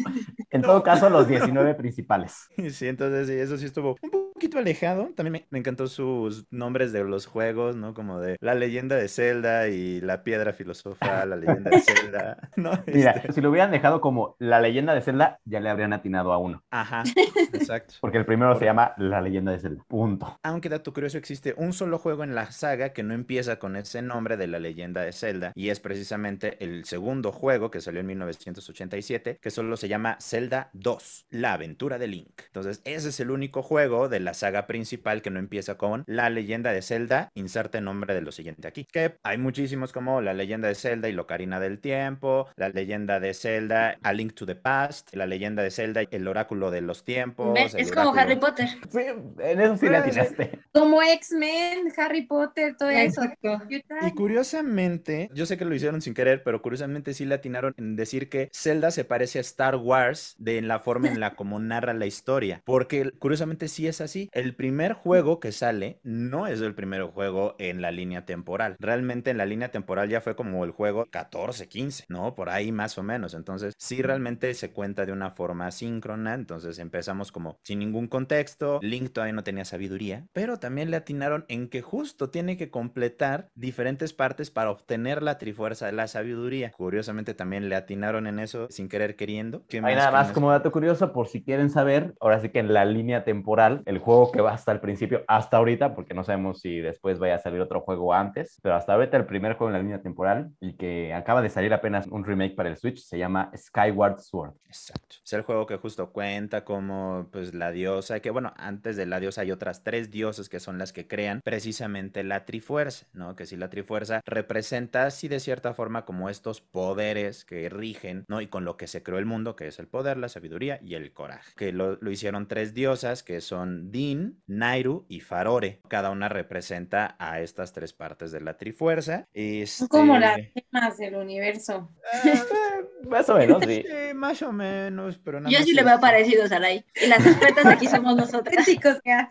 En todo caso, los 19 principales. Sí, entonces sí, eso sí estuvo un poquito alejado. También me, me, encantó sus nombres de los juegos, ¿no? Como de La leyenda de Zelda y La piedra filosofal, La leyenda de Zelda. ¿no? Mira, este... si lo hubieran dejado como La leyenda de Zelda, ya le habrían atinado a uno. Ajá, exacto. Porque el primero Por... se llama La leyenda de Zelda. Punto. Aunque dato curioso, existe un solo juego en la saga que no empieza con ese nombre de La leyenda de Zelda y es precisamente el segundo juego que salió en 1987 que solo se llama Zelda 2, La aventura de Link. Entonces, ese es el único juego de la saga principal que no empieza con La leyenda de Zelda, inserte nombre de lo siguiente aquí. Que hay muchísimos como La leyenda de Zelda y Locarina del Tiempo, La leyenda de Zelda, A Link to the Past, La leyenda de Zelda, El oráculo de los tiempos. Es como. Harry Potter. Sí, en eso sí le atinaste. Como X-Men, Harry Potter, todo Exacto. eso. Y curiosamente, yo sé que lo hicieron sin querer, pero curiosamente sí le atinaron en decir que Zelda se parece a Star Wars de la forma en la como narra la historia. Porque curiosamente sí es así. El primer juego que sale no es el primer juego en la línea temporal. Realmente en la línea temporal ya fue como el juego 14, 15, ¿no? Por ahí más o menos. Entonces sí realmente se cuenta de una forma síncrona. Entonces empezamos como sin ningún contexto. Link todavía no tenía sabiduría, pero también le atinaron en que justo tiene que completar diferentes partes para obtener la trifuerza de la sabiduría. Curiosamente también le atinaron en eso sin querer queriendo. Hay más, nada más como dato curioso, por si quieren saber, ahora sí que en la línea temporal, el juego que va hasta el principio, hasta ahorita, porque no sabemos si después vaya a salir otro juego antes, pero hasta ahorita el primer juego en la línea temporal y que acaba de salir apenas un remake para el Switch se llama Skyward Sword. Exacto. Es el juego que justo cuenta como pues la diosa, que bueno, antes de la diosa hay otras tres diosas que son las que crean precisamente la Trifuerza, ¿no? Que si la Trifuerza representa así de cierta forma como estos poderes que rigen, ¿no? Y con lo que se creó el mundo, que es el poder, la sabiduría y el coraje. Que lo, lo hicieron tres diosas que son Din, Nairu y Farore. Cada una representa a estas tres partes de la Trifuerza. Este... Como las gemas del universo. Uh, más o menos, sí. sí. Más o menos, pero nada Yo más sí le veo parecido, Saray. Y las expertas aquí somos nosotras. Chicos, ya.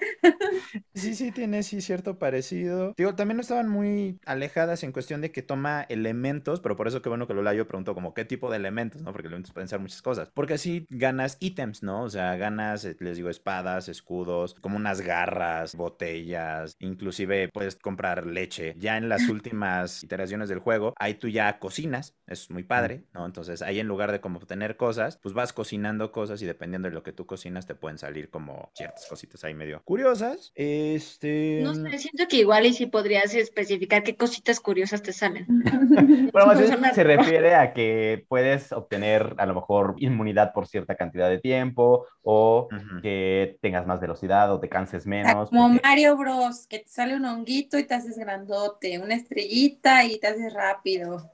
Sí, sí, tiene sí cierto parecido. Digo, también no estaban muy alejadas en cuestión de que toma elementos, pero por eso qué bueno que Lola yo preguntó como qué tipo de elementos, ¿no? Porque elementos pueden ser muchas cosas. Porque así ganas ítems, ¿no? O sea, ganas, eh, les digo, espadas, escudos, como unas garras, botellas, inclusive puedes comprar leche. Ya en las últimas iteraciones del juego, ahí tú ya cocinas, es muy padre, ¿no? Entonces ahí en lugar de como obtener cosas, pues vas cocinando cosas y dependiendo de lo que tú cocinas te pueden salir como ciertas cositas ahí medio curiosas. Este... No sé, siento que igual y si podrías especificar qué cositas curiosas te salen. Bueno, más bien se refiere a que puedes obtener a lo mejor inmunidad por cierta cantidad de tiempo o que tengas más velocidad o te canses menos. Como porque- Mario Bros, que te sale un honguito y te haces grandote, una estrellita y te haces rápido.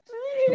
Sí,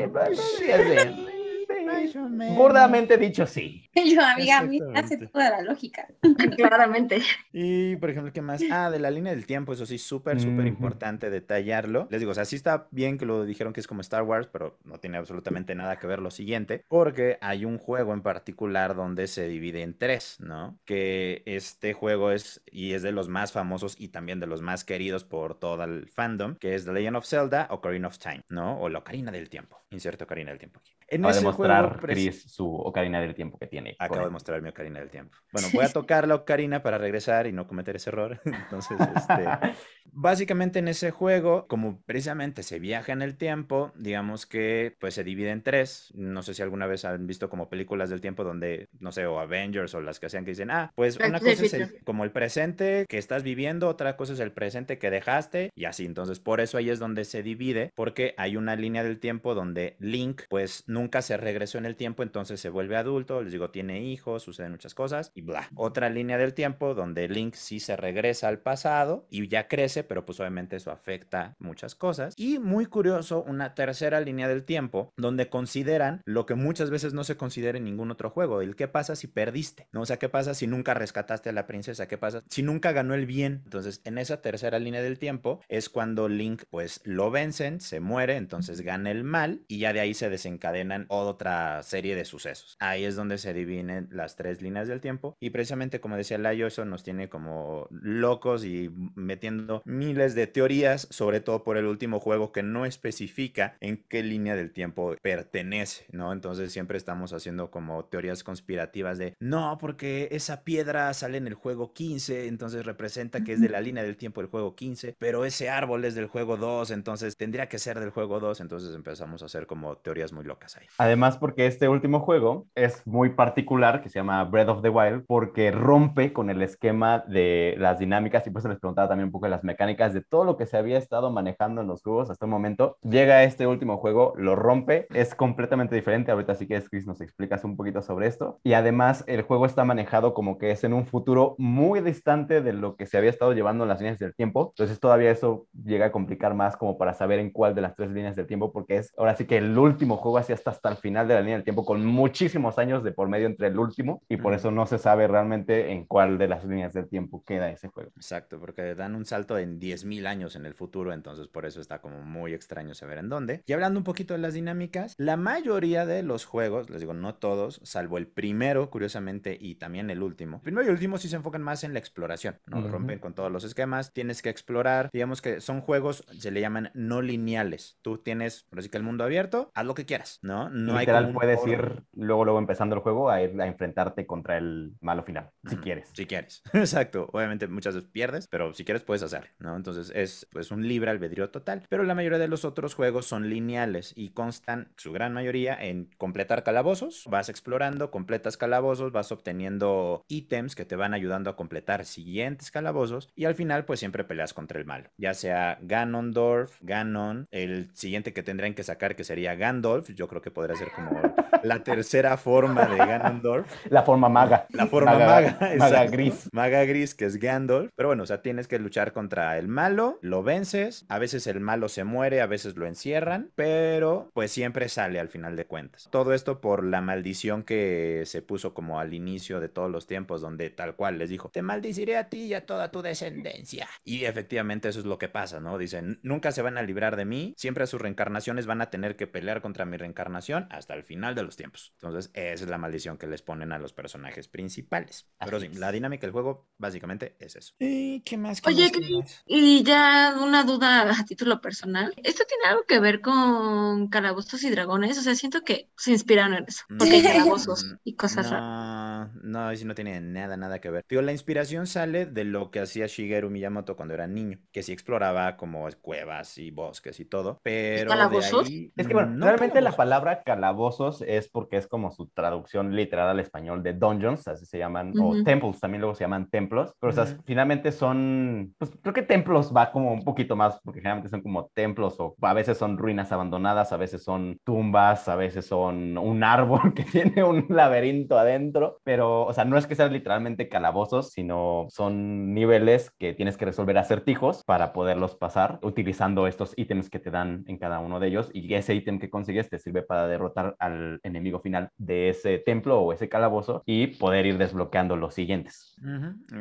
Burdamente dicho, sí. Yo, amiga, a mí me hace toda la lógica. Claramente. Y, por ejemplo, ¿qué más? Ah, de la línea del tiempo, eso sí, súper, súper importante detallarlo. Les digo, o sea, sí está bien que lo dijeron que es como Star Wars, pero no tiene absolutamente nada que ver lo siguiente, porque hay un juego en particular donde se divide en tres, ¿no? Que este juego es, y es de los más famosos y también de los más queridos por todo el fandom, que es The Legend of Zelda Ocarina of Time, ¿no? O la Ocarina del Tiempo. Inserto Ocarina del Tiempo aquí. En ese juego, Chris su ocarina del tiempo que tiene. Acabo de mostrar mi Ocarina del Tiempo. Bueno, voy a tocar la Ocarina para regresar y no cometer ese error. Entonces, este, básicamente en ese juego, como precisamente se viaja en el tiempo, digamos que pues se divide en tres. No sé si alguna vez han visto como películas del tiempo donde, no sé, o Avengers o las que hacían que dicen, ah, pues Back una cosa es el- como el presente que estás viviendo, otra cosa es el presente que dejaste y así. Entonces, por eso ahí es donde se divide, porque hay una línea del tiempo donde Link pues nunca se regresó en el tiempo, entonces se vuelve adulto. Les digo, tiene hijos, suceden muchas cosas y bla. Otra línea del tiempo donde Link sí se regresa al pasado y ya crece, pero pues obviamente eso afecta muchas cosas. Y muy curioso, una tercera línea del tiempo donde consideran lo que muchas veces no se considera en ningún otro juego, el qué pasa si perdiste, ¿no? O sea, qué pasa si nunca rescataste a la princesa, qué pasa si nunca ganó el bien. Entonces, en esa tercera línea del tiempo es cuando Link pues lo vencen, se muere, entonces gana el mal y ya de ahí se desencadenan otra serie de sucesos. Ahí es donde se dividen las tres líneas del tiempo y precisamente como decía Layo, eso nos tiene como locos y metiendo miles de teorías, sobre todo por el último juego que no especifica en qué línea del tiempo pertenece, ¿no? Entonces siempre estamos haciendo como teorías conspirativas de, no, porque esa piedra sale en el juego 15, entonces representa que es de la línea del tiempo del juego 15, pero ese árbol es del juego 2, entonces tendría que ser del juego 2, entonces empezamos a hacer como teorías muy locas ahí. Además, porque este último juego es muy particular, que se llama Breath of the Wild, porque rompe con el esquema de las dinámicas y pues se les preguntaba también un poco de las mecánicas de todo lo que se había estado manejando en los juegos hasta el momento. Llega este último juego, lo rompe, es completamente diferente. Ahorita sí que es Chris, nos explicas un poquito sobre esto. Y además el juego está manejado como que es en un futuro muy distante de lo que se había estado llevando en las líneas del tiempo. Entonces todavía eso llega a complicar más como para saber en cuál de las tres líneas del tiempo, porque es ahora sí que el último juego así hasta, hasta el final de la línea del tiempo, con muchísimos años de por medio entre el último, y por eso no se sabe realmente en cuál de las líneas del tiempo queda ese juego. Exacto, porque dan un salto en 10.000 años en el futuro, entonces por eso está como muy extraño saber en dónde. Y hablando un poquito de las dinámicas, la mayoría de los juegos, les digo, no todos, salvo el primero, curiosamente, y también el último. El primero y el último sí se enfocan más en la exploración, ¿no? Ujú. Rompen con todos los esquemas, tienes que explorar, digamos que son juegos, se le llaman no lineales. Tú tienes, por así que el mundo abierto, haz lo que quieras, ¿no? No hay Puedes ir luego, luego empezando el juego a ir a enfrentarte contra el malo final, si quieres. Si quieres. Exacto. Obviamente muchas veces pierdes, pero si quieres puedes hacerlo, ¿no? Entonces es pues un libre albedrío total. Pero la mayoría de los otros juegos son lineales y constan, su gran mayoría, en completar calabozos. Vas explorando, completas calabozos, vas obteniendo ítems que te van ayudando a completar siguientes calabozos y al final pues siempre peleas contra el malo. Ya sea Ganondorf, Ganon, el siguiente que tendrían que sacar que sería Gandalf. Yo creo que podría ser como la tercera forma de Ganondorf. La forma maga. La forma maga, Maga exacto. gris. Maga gris, que es Gandalf. Pero bueno, o sea, tienes que luchar contra el malo, lo vences. A veces el malo se muere, a veces lo encierran, pero pues siempre sale al final de cuentas. Todo esto por la maldición que se puso como al inicio de todos los tiempos, donde tal cual les dijo: Te maldiciré a ti y a toda tu descendencia. Y efectivamente, eso es lo que pasa, ¿no? Dicen: Nunca se van a librar de mí, siempre sus reencarnaciones van a tener que pelear contra mi reencarnación hasta el final de los tiempos. Entonces, esa es la maldición que les ponen a los personajes principales. Pero sí, es. la dinámica del juego básicamente es eso. ¿Y qué más? ¿Qué Oye, más? ¿Qué Cris, más? y ya una duda a título personal. ¿Esto tiene algo que ver con calabozos y dragones? O sea, siento que se inspiraron en eso, porque hay calabozos y cosas raras. No, no, eso no tiene nada, nada que ver. Digo, la inspiración sale de lo que hacía Shigeru Miyamoto cuando era niño, que sí exploraba como cuevas y bosques y todo, pero de calabozos? ahí... Es que bueno, no realmente la calabozos. palabra calabozos es porque es como su traducción literal al español de dungeons, así se llaman, o Ujú. temples, también luego se llaman templos, pero o sea, finalmente son, pues creo que templos va como un poquito más, porque generalmente son como templos o a veces son ruinas abandonadas, a veces son tumbas, a veces son un árbol que tiene un laberinto adentro, pero o sea, no es que sean literalmente calabozos, sino son niveles que tienes que resolver acertijos para poderlos pasar utilizando estos ítems que te dan en cada uno de ellos y ese ítem que consigues te sirve para derrotar al enemigo final de ese templo o ese calabozo y poder ir desbloqueando los siguientes.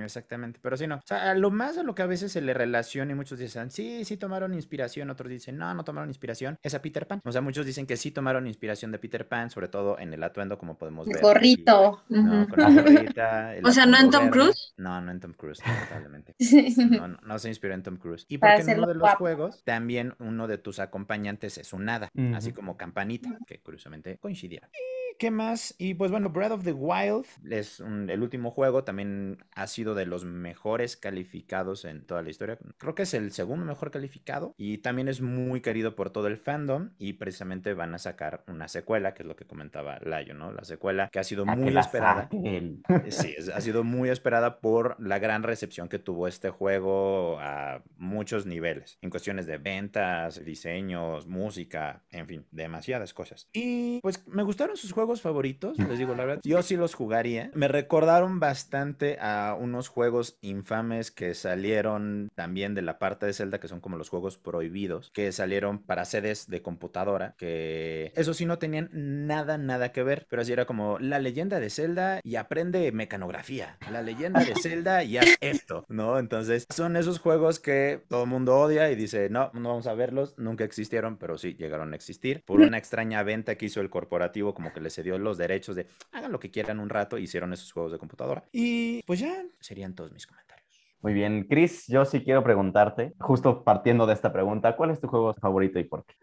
Exactamente, pero sí no. O sea, a lo más a lo que a veces se le relaciona y muchos dicen, sí, sí tomaron inspiración, otros dicen, no, no tomaron inspiración, es a Peter Pan. O sea, muchos dicen que sí tomaron inspiración de Peter Pan, sobre todo en el atuendo, como podemos El ver. gorrito. aquí, ¿no? Ujú. Con la gorrita, el O sea, ¿no en Tom. Cruise? No, no en Tom Cruise, lamentablemente. No, no, no se inspiró en Tom Cruise. Y Para porque en uno hacerlo de los guapo. juegos, también uno de tus acompañantes es un hada, así como campanita, que curiosamente coincidieron. ¿Y qué más? Y pues bueno, Breath of the Wild es un- el último juego, también ha sido de los mejores calificados en toda la historia. Creo que es el segundo mejor calificado y también es muy querido por todo el fandom y precisamente van a sacar una secuela, que es lo que comentaba Layo, ¿no? La secuela que ha sido A muy esperada. saquen. Sí, es- ha sido muy esperada por la gran recepción que tuvo este juego a muchos niveles, en cuestiones de ventas, diseños, música, en fin, demasiadas cosas. Y pues me gustaron sus juegos favoritos, les digo, digo la verdad, yo sí los jugaría. Me recordaron bastante a unos juegos infames que salieron también de la parte de Zelda, que son como los juegos prohibidos, que salieron para sedes de computadora, que eso sí no tenían nada, nada que ver, pero así era como la leyenda de Zelda y aprende mecanografía, la leyenda de Zelda y haz esto, ¿no? Entonces son esos juegos que todo el mundo odia y dice, no, no vamos a verlos, nunca existieron, pero sí llegaron a existir por una extraña venta que hizo el corporativo, como que le cedió los derechos de hagan lo que quieran un rato, hicieron esos juegos de computadora. Y pues ya serían todos mis comentarios. Muy bien, Chris, yo sí quiero preguntarte, justo partiendo de esta pregunta, ¿cuál es tu juego favorito y por qué?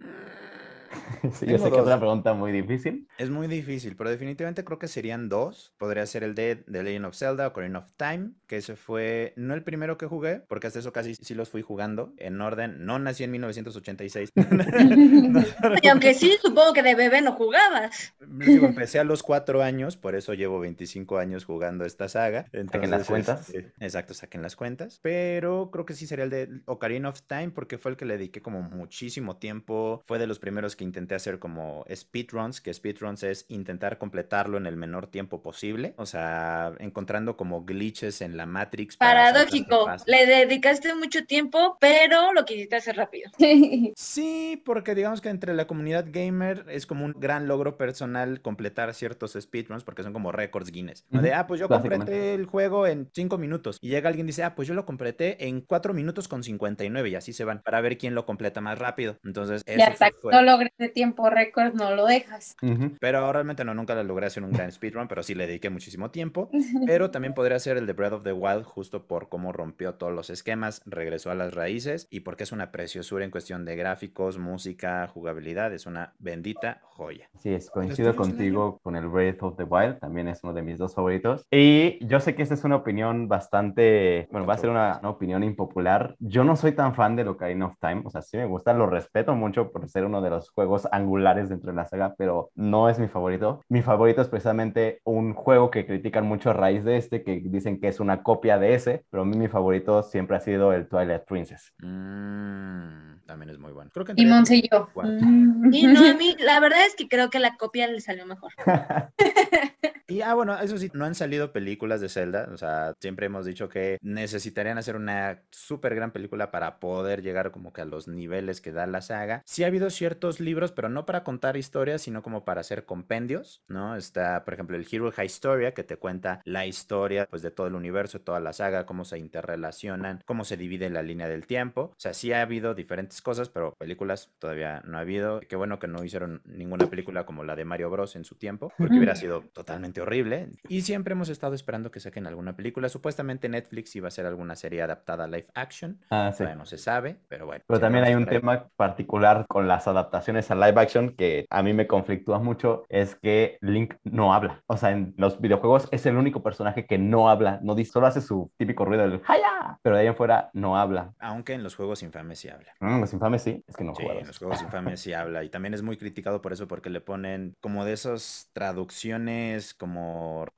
Sí, yo sé que es una pregunta muy difícil. Es muy difícil, pero definitivamente creo que serían dos. Podría ser el de The Legend of Zelda, Ocarina of Time, que ese fue no el primero que jugué, porque hasta eso casi sí los fui jugando en orden. No nací en 1986. Y aunque sí, supongo que de bebé no jugabas. Digo, empecé a los cuatro años, por eso llevo 25 años jugando esta saga. Entonces, las cuentas. este, exacto, saquen las cuentas. Pero creo que sí sería el de Ocarina of Time, porque fue el que le dediqué como muchísimo tiempo. Fue de los primeros que intenté hacer como speedruns, que speedruns es intentar completarlo en el menor tiempo posible. O sea, encontrando como glitches en la Matrix. para Paradójico. Le dedicaste mucho tiempo, pero lo quisiste hacer rápido. Sí, porque digamos que entre la comunidad gamer es como un gran logro personal completar ciertos speedruns porque son como récords Guinness. ¿no? De, ah, pues yo completé el juego en 5 minutos. Y llega alguien y dice, ah, pues yo lo completé en 4 minutos con 59 y así se van para ver quién lo completa más rápido. Entonces, Y eso hasta fue- que fue. no logres de tiempo récord, no lo dejas. Ujú. Pero realmente no, nunca lo logré hacer un gran speedrun, pero sí le dediqué muchísimo tiempo. Pero también podría ser el de Breath of the Wild justo por cómo rompió todos los esquemas, regresó a las raíces y porque es una preciosura en cuestión de gráficos, música, jugabilidad, es una bendita joya. Sí, es, coincido contigo con el Breath of the Wild, también es uno de mis dos favoritos. Y yo sé que esta es una opinión bastante, bueno, va a ser una, una opinión impopular. Yo no soy tan fan de Ocarina of Time, o sea, sí me gusta, lo respeto mucho por ser uno de los juegos angulares dentro de la saga, pero no es mi favorito. Mi favorito es precisamente un juego que critican mucho a raíz de este, que dicen que es una copia de ese, pero a mí mi favorito siempre ha sido el Twilight Princess. Mm, también es muy bueno. Creo que Y Monse y yo. Guau. Mm. Y no, a mí, la verdad es que creo que la copia le salió mejor. Y ah, bueno, eso sí, no han salido películas de Zelda. O sea, siempre hemos dicho que necesitarían hacer una súper gran película para poder llegar como que a los niveles que da la saga. Sí ha habido ciertos libros, pero no para contar historias, sino como para hacer compendios, ¿no? Está, por ejemplo, el Hero High Historia, que te cuenta la historia pues, de todo el universo, toda la saga, cómo se interrelacionan, cómo se divide la línea del tiempo. O sea, sí ha habido diferentes cosas, pero películas todavía no ha habido. Qué bueno que no hicieron ninguna película como la de Mario Bros. en su tiempo, porque hubiera sido totalmente horrible. Y siempre hemos estado esperando que saquen alguna película. Supuestamente Netflix iba a hacer alguna serie adaptada a live action. Ah, sí. No se sabe, pero bueno. Pero también hay un tema particular con las adaptaciones a live action que a mí me conflictúa mucho, es que Link no habla. O sea, en los videojuegos es el único personaje que no habla, no dice, solo hace su típico ruido del ¡Haya! Pero de ahí en fuera no habla. Aunque en los juegos infames sí habla. Mm, los infames sí, es que no Sí, juego. en los juegos infames sí habla y también es muy criticado por eso porque le ponen como de esas traducciones como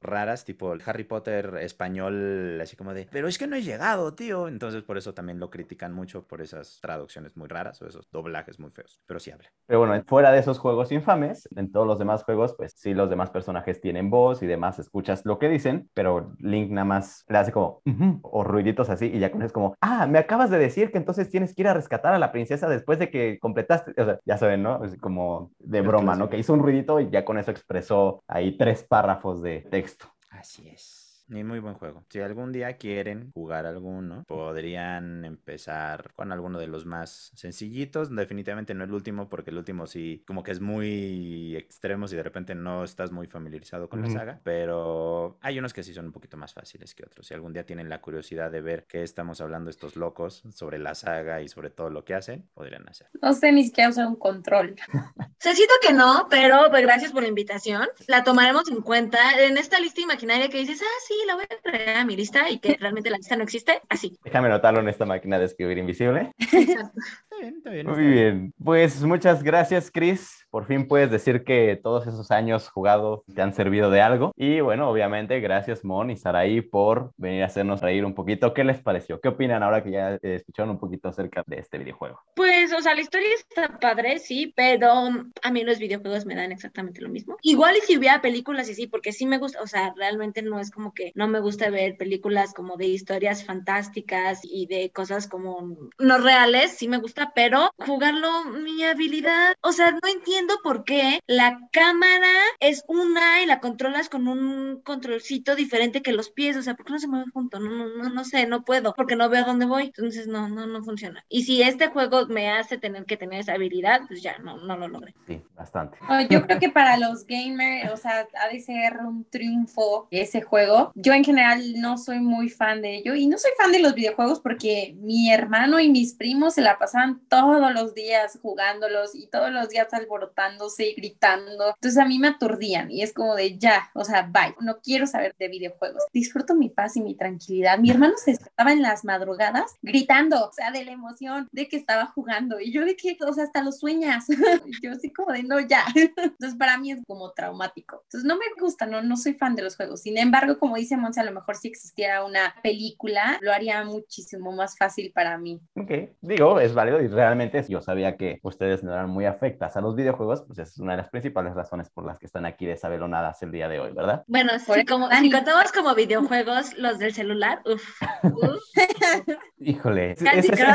raras, tipo el Harry Potter español, así como de, pero es que no he llegado, tío. Entonces por eso también lo critican mucho por esas traducciones muy raras o esos doblajes muy feos, pero sí habla. Pero bueno, fuera de esos juegos infames, en todos los demás juegos, pues sí, los demás personajes tienen voz y demás, escuchas lo que dicen, pero Link nada más le hace como, "Ujú", o ruiditos así, y ya con eso es como, ah, me acabas de decir que entonces tienes que ir a rescatar a la princesa después de que completaste, o sea, ya saben, ¿no? Es como de broma, ¿no? Que hizo un ruidito y ya con eso expresó ahí tres párrafos de texto. Así es. Y muy buen juego. Si algún día quieren jugar alguno, podrían empezar con alguno de los más sencillitos. Definitivamente no el último, porque el último sí, como que es muy extremo si de repente no estás muy familiarizado con la saga. Pero hay unos que sí son un poquito más fáciles que otros. Si algún día tienen la curiosidad de ver qué estamos hablando estos locos sobre la saga y sobre todo lo que hacen, podrían hacer. No sé ni siquiera usar un control. Se siento que no, pero pues gracias por la invitación. La tomaremos en cuenta en esta lista imaginaria que dices, ah, sí, la voy a agregar a mi lista y que realmente la lista no existe. Así. Déjame anotarlo en esta máquina de escribir invisible. Está bien, está bien. Muy está bien. bien, pues muchas gracias, Chris, por fin puedes decir que todos esos años jugados te han servido de algo. Y bueno, obviamente, gracias Mon y Saraí por venir a hacernos reír un poquito. ¿Qué les pareció? ¿Qué opinan ahora que ya escucharon un poquito acerca de este videojuego? Pues, o sea, la historia está padre, sí, pero a mí los videojuegos me dan exactamente lo mismo. Igual y si hubiera películas y sí, porque sí me gusta, o sea, realmente no es como que no me gusta ver películas como de historias fantásticas y de cosas como no reales, sí me gusta, pero jugarlo, mi habilidad, o sea, no entiendo por qué la cámara es una y la controlas con un controlcito diferente que los pies, o sea, ¿por qué no se mueve junto? No, no, no, no sé, no puedo, porque no veo a dónde voy, entonces no, no, no funciona. Y si este juego me hace tener que tener esa habilidad, pues ya no, no lo logré. Sí, bastante. Yo creo que para los gamers, o sea, ha de ser un triunfo ese juego. Yo en general no soy muy fan de ello y no soy fan de los videojuegos porque mi hermano y mis primos se la pasaban todos los días jugándolos y todos los días alborotándose y gritando. Entonces a mí me aturdían y es como de ya, o sea, bye, no quiero saber de videojuegos. Disfruto mi paz y mi tranquilidad. Mi hermano se despertaba en las madrugadas gritando, o sea, de la emoción de que estaba jugando y yo de que, o sea, hasta los sueñas. yo así como de no, ya. Entonces para mí es como traumático. Entonces no me gusta, no, no soy fan de los juegos. Sin embargo, como dice Monse, a lo mejor si existiera una película, lo haría muchísimo más fácil para mí. Ok, digo, es válido y realmente yo sabía que ustedes no eran muy afectas a los videojuegos, pues es una de las principales razones por las que están aquí desabelonadas el día de hoy, ¿verdad? Bueno, sí, como, si contamos como videojuegos los del celular, uff. Híjole, ese,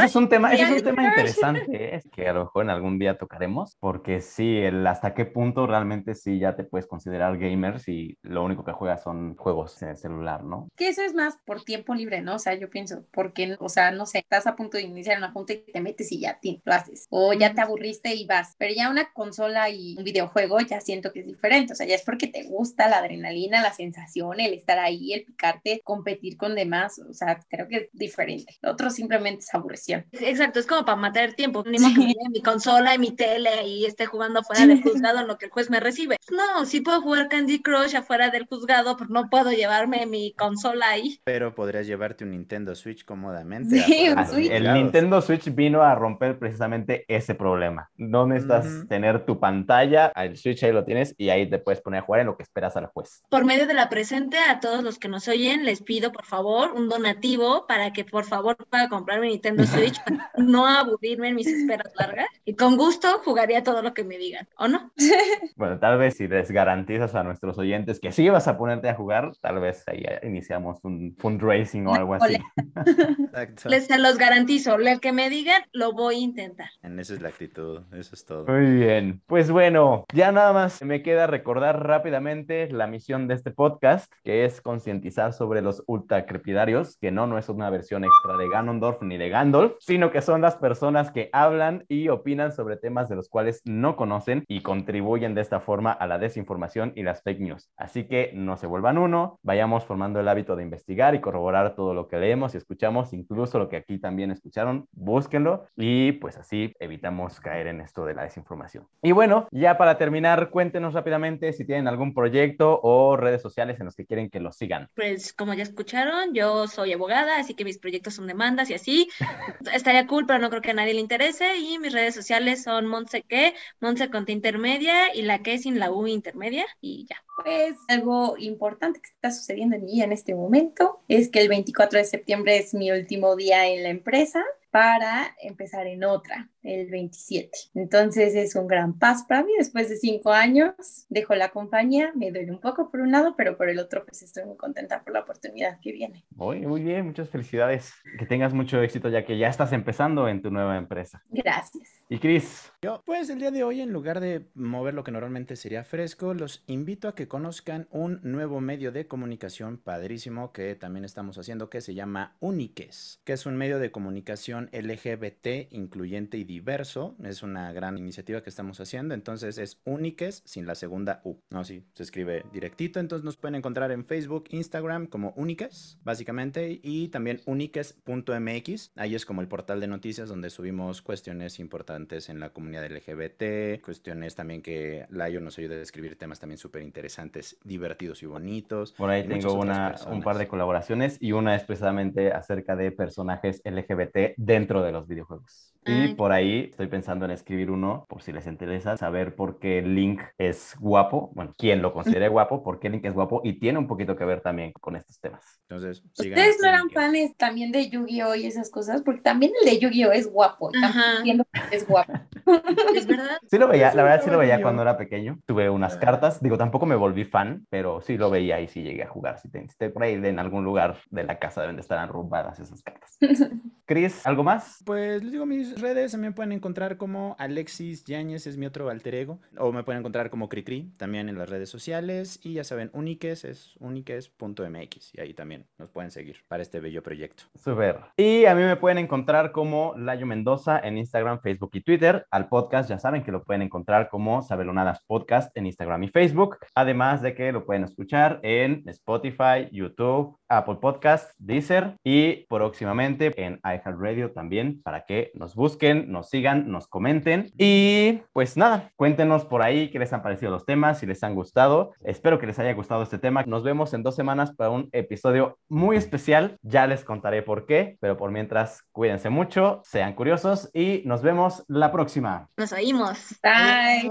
es un tema, ese es un tema interesante, es ¿eh? que a lo mejor en algún día tocaremos, porque sí, el hasta qué punto realmente sí ya te puedes considerar gamer si lo único que juegas son juegos en el celular, ¿no? Que eso es más por tiempo libre, ¿no? O sea, yo pienso, porque, o sea, no sé, estás a punto de iniciar una junta y te metes y ya lo haces, o ya te aburriste y vas, pero ya una consola y un videojuego ya siento que es diferente, o sea, ya es porque te gusta la adrenalina, la sensación, el estar ahí, el picarte, competir con demás, o sea, creo que es diferente. Lo otro simplemente es aburrición. Exacto, es como para matar tiempo, ni modo que mi consola y mi tele y esté jugando fuera del juzgado en lo que el juez me recibe. No, sí puedo jugar Candy Crush afuera del juzgado, pero no puedo llevarme mi consola ahí. Pero podrías llevarte un Nintendo Switch cómodamente. Sí, El Nintendo Switch vino a romper precisamente ese problema. No necesitas tener tu pantalla, el Switch ahí lo tienes y ahí te puedes poner a jugar en lo que esperas al juez. Por medio de la presente, a todos los que nos oyen, les pido por favor un donativo para que por favor pueda comprar mi Nintendo Switch para no aburrirme en mis esperas largas. Y con gusto jugaría todo lo que me digan, ¿o no? Bueno, tal vez si les garantizas a nuestros oyentes que sí vas a ponerte a jugar, tal vez ahí iniciamos un fundraising o algo así. Exacto. Les se los garantizo, el que me digan, lo voy a intentar. En esa es la actitud, eso es todo. Muy bien, pues bueno, ya nada más me queda recordar rápidamente la misión de este podcast, que es concientizar sobre los ultracrepidarios, que no, no es una versión extra de Ganondorf ni de Gandalf, sino que son las personas que hablan y opinan sobre temas de los cuales no conocen y contribuyen de esta forma a la desinformación y las fake news. Así que no se vuelvan uno, vayamos formando el hábito de investigar y corroborar todo lo que leemos y escuchamos, incluso lo que aquí también escucharon, búsquenlo y pues así evitamos caer en esto de la desinformación. Y bueno, ya para terminar, cuéntenos rápidamente si tienen algún proyecto o redes sociales en los que quieren que los sigan. Pues como ya escucharon, yo soy abogada, así que mis proyectos son demandas y así. Estaría cool, pero no creo que a nadie le interese. Y mis redes sociales son Monse que, Monse con intermedia y la que sin la U intermedia y ya. Pues algo importante que está sucediendo en mí en este momento es que el 24 de septiembre es mi último día en la empresa para empezar en otra, el 27. Entonces es un gran paso para mí. Después de cinco años, dejo la compañía, me duele un poco por un lado, pero por el otro, pues estoy muy contenta por la oportunidad que viene. Muy, muy bien, muchas felicidades. Que tengas mucho éxito ya que ya estás empezando en tu nueva empresa. Gracias. Y Cris. Yo, pues el día de hoy, en lugar de mover lo que normalmente sería fresco, los invito a que conozcan un nuevo medio de comunicación padrísimo que también estamos haciendo, que se llama Uniques, que es un medio de comunicación LGBT incluyente y diverso. Es una gran iniciativa que estamos haciendo. Entonces es Uniques sin la segunda U. No, sí, se escribe directito. Entonces nos pueden encontrar en Facebook, Instagram como Uniques, básicamente, y también uniques.mx. Ahí es como el portal de noticias donde subimos cuestiones importantes en la comunidad LGBT, cuestiones también que Layo nos ayuda a escribir temas también súper interesantes, divertidos y bonitos. Por ahí tengo una, un par de colaboraciones y una es precisamente acerca de personajes LGBT dentro de los videojuegos. Y por ahí estoy pensando en escribir uno, por si les interesa, saber por qué Link es guapo, bueno, quién lo considere guapo, por qué Link es guapo y tiene un poquito que ver también con estos temas. Entonces, ¿Ustedes no a eran fans también de Yu-Gi-Oh y esas cosas? Porque también el de Yu-Gi-Oh es guapo. entiendo que es guapo. Es verdad. Sí lo veía, la verdad sí lo veía cuando era pequeño. Tuve unas Ah. cartas, digo, tampoco me volví fan, pero sí lo veía y sí llegué a jugar. Si te, si te- por ahí en algún lugar de la casa deben de estar arrumbadas esas cartas. Chris, ¿algo más? Pues les digo mis redes, también pueden encontrar como Alexis Yáñez, es mi otro alter ego, o me pueden encontrar como Cricri también en las redes sociales, y ya saben, Uniques es uniques.mx, y ahí también nos pueden seguir para este bello proyecto. Super. Y a mí me pueden encontrar como Layo Mendoza en Instagram, Facebook y Twitter. Al podcast ya saben que lo pueden encontrar como Sabelonadas Podcast en Instagram y Facebook. Además de que lo pueden escuchar en Spotify, YouTube, Apple Podcast, Deezer y próximamente en iHeartRadio también para que nos busquen, nos sigan, nos comenten. Y pues nada, cuéntenos por ahí qué les han parecido los temas, si les han gustado. Espero que les haya gustado este tema. Nos vemos en dos semanas para un episodio muy especial. Ya les contaré por qué, pero por mientras cuídense mucho, sean curiosos y nos vemos la próxima. Nos oímos. Bye.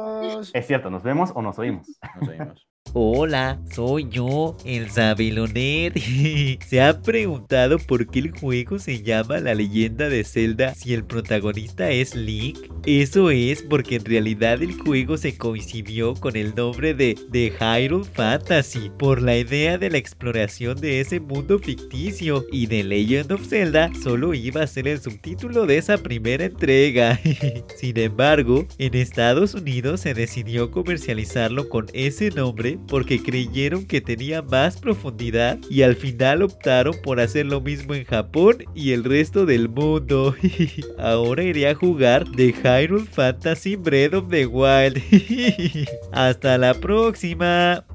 Es cierto, ¿nos vemos o nos oímos? Nos oímos. Hola, soy yo, el Sabelonet. ¿Se han preguntado por qué el juego se llama La leyenda de Zelda si el protagonista es Link? Eso es porque en realidad el juego se coincidió con el nombre de The Hyrule Fantasy por la idea de la exploración de ese mundo ficticio y The Legend of Zelda solo iba a ser el subtítulo de esa primera entrega. Sin embargo, en Estados Unidos se decidió comercializarlo con ese nombre porque creyeron que tenía más profundidad y al final optaron por hacer lo mismo en Japón y el resto del mundo. Ahora iré a jugar The Hyrule Fantasy Breath of the Wild. Hasta la próxima.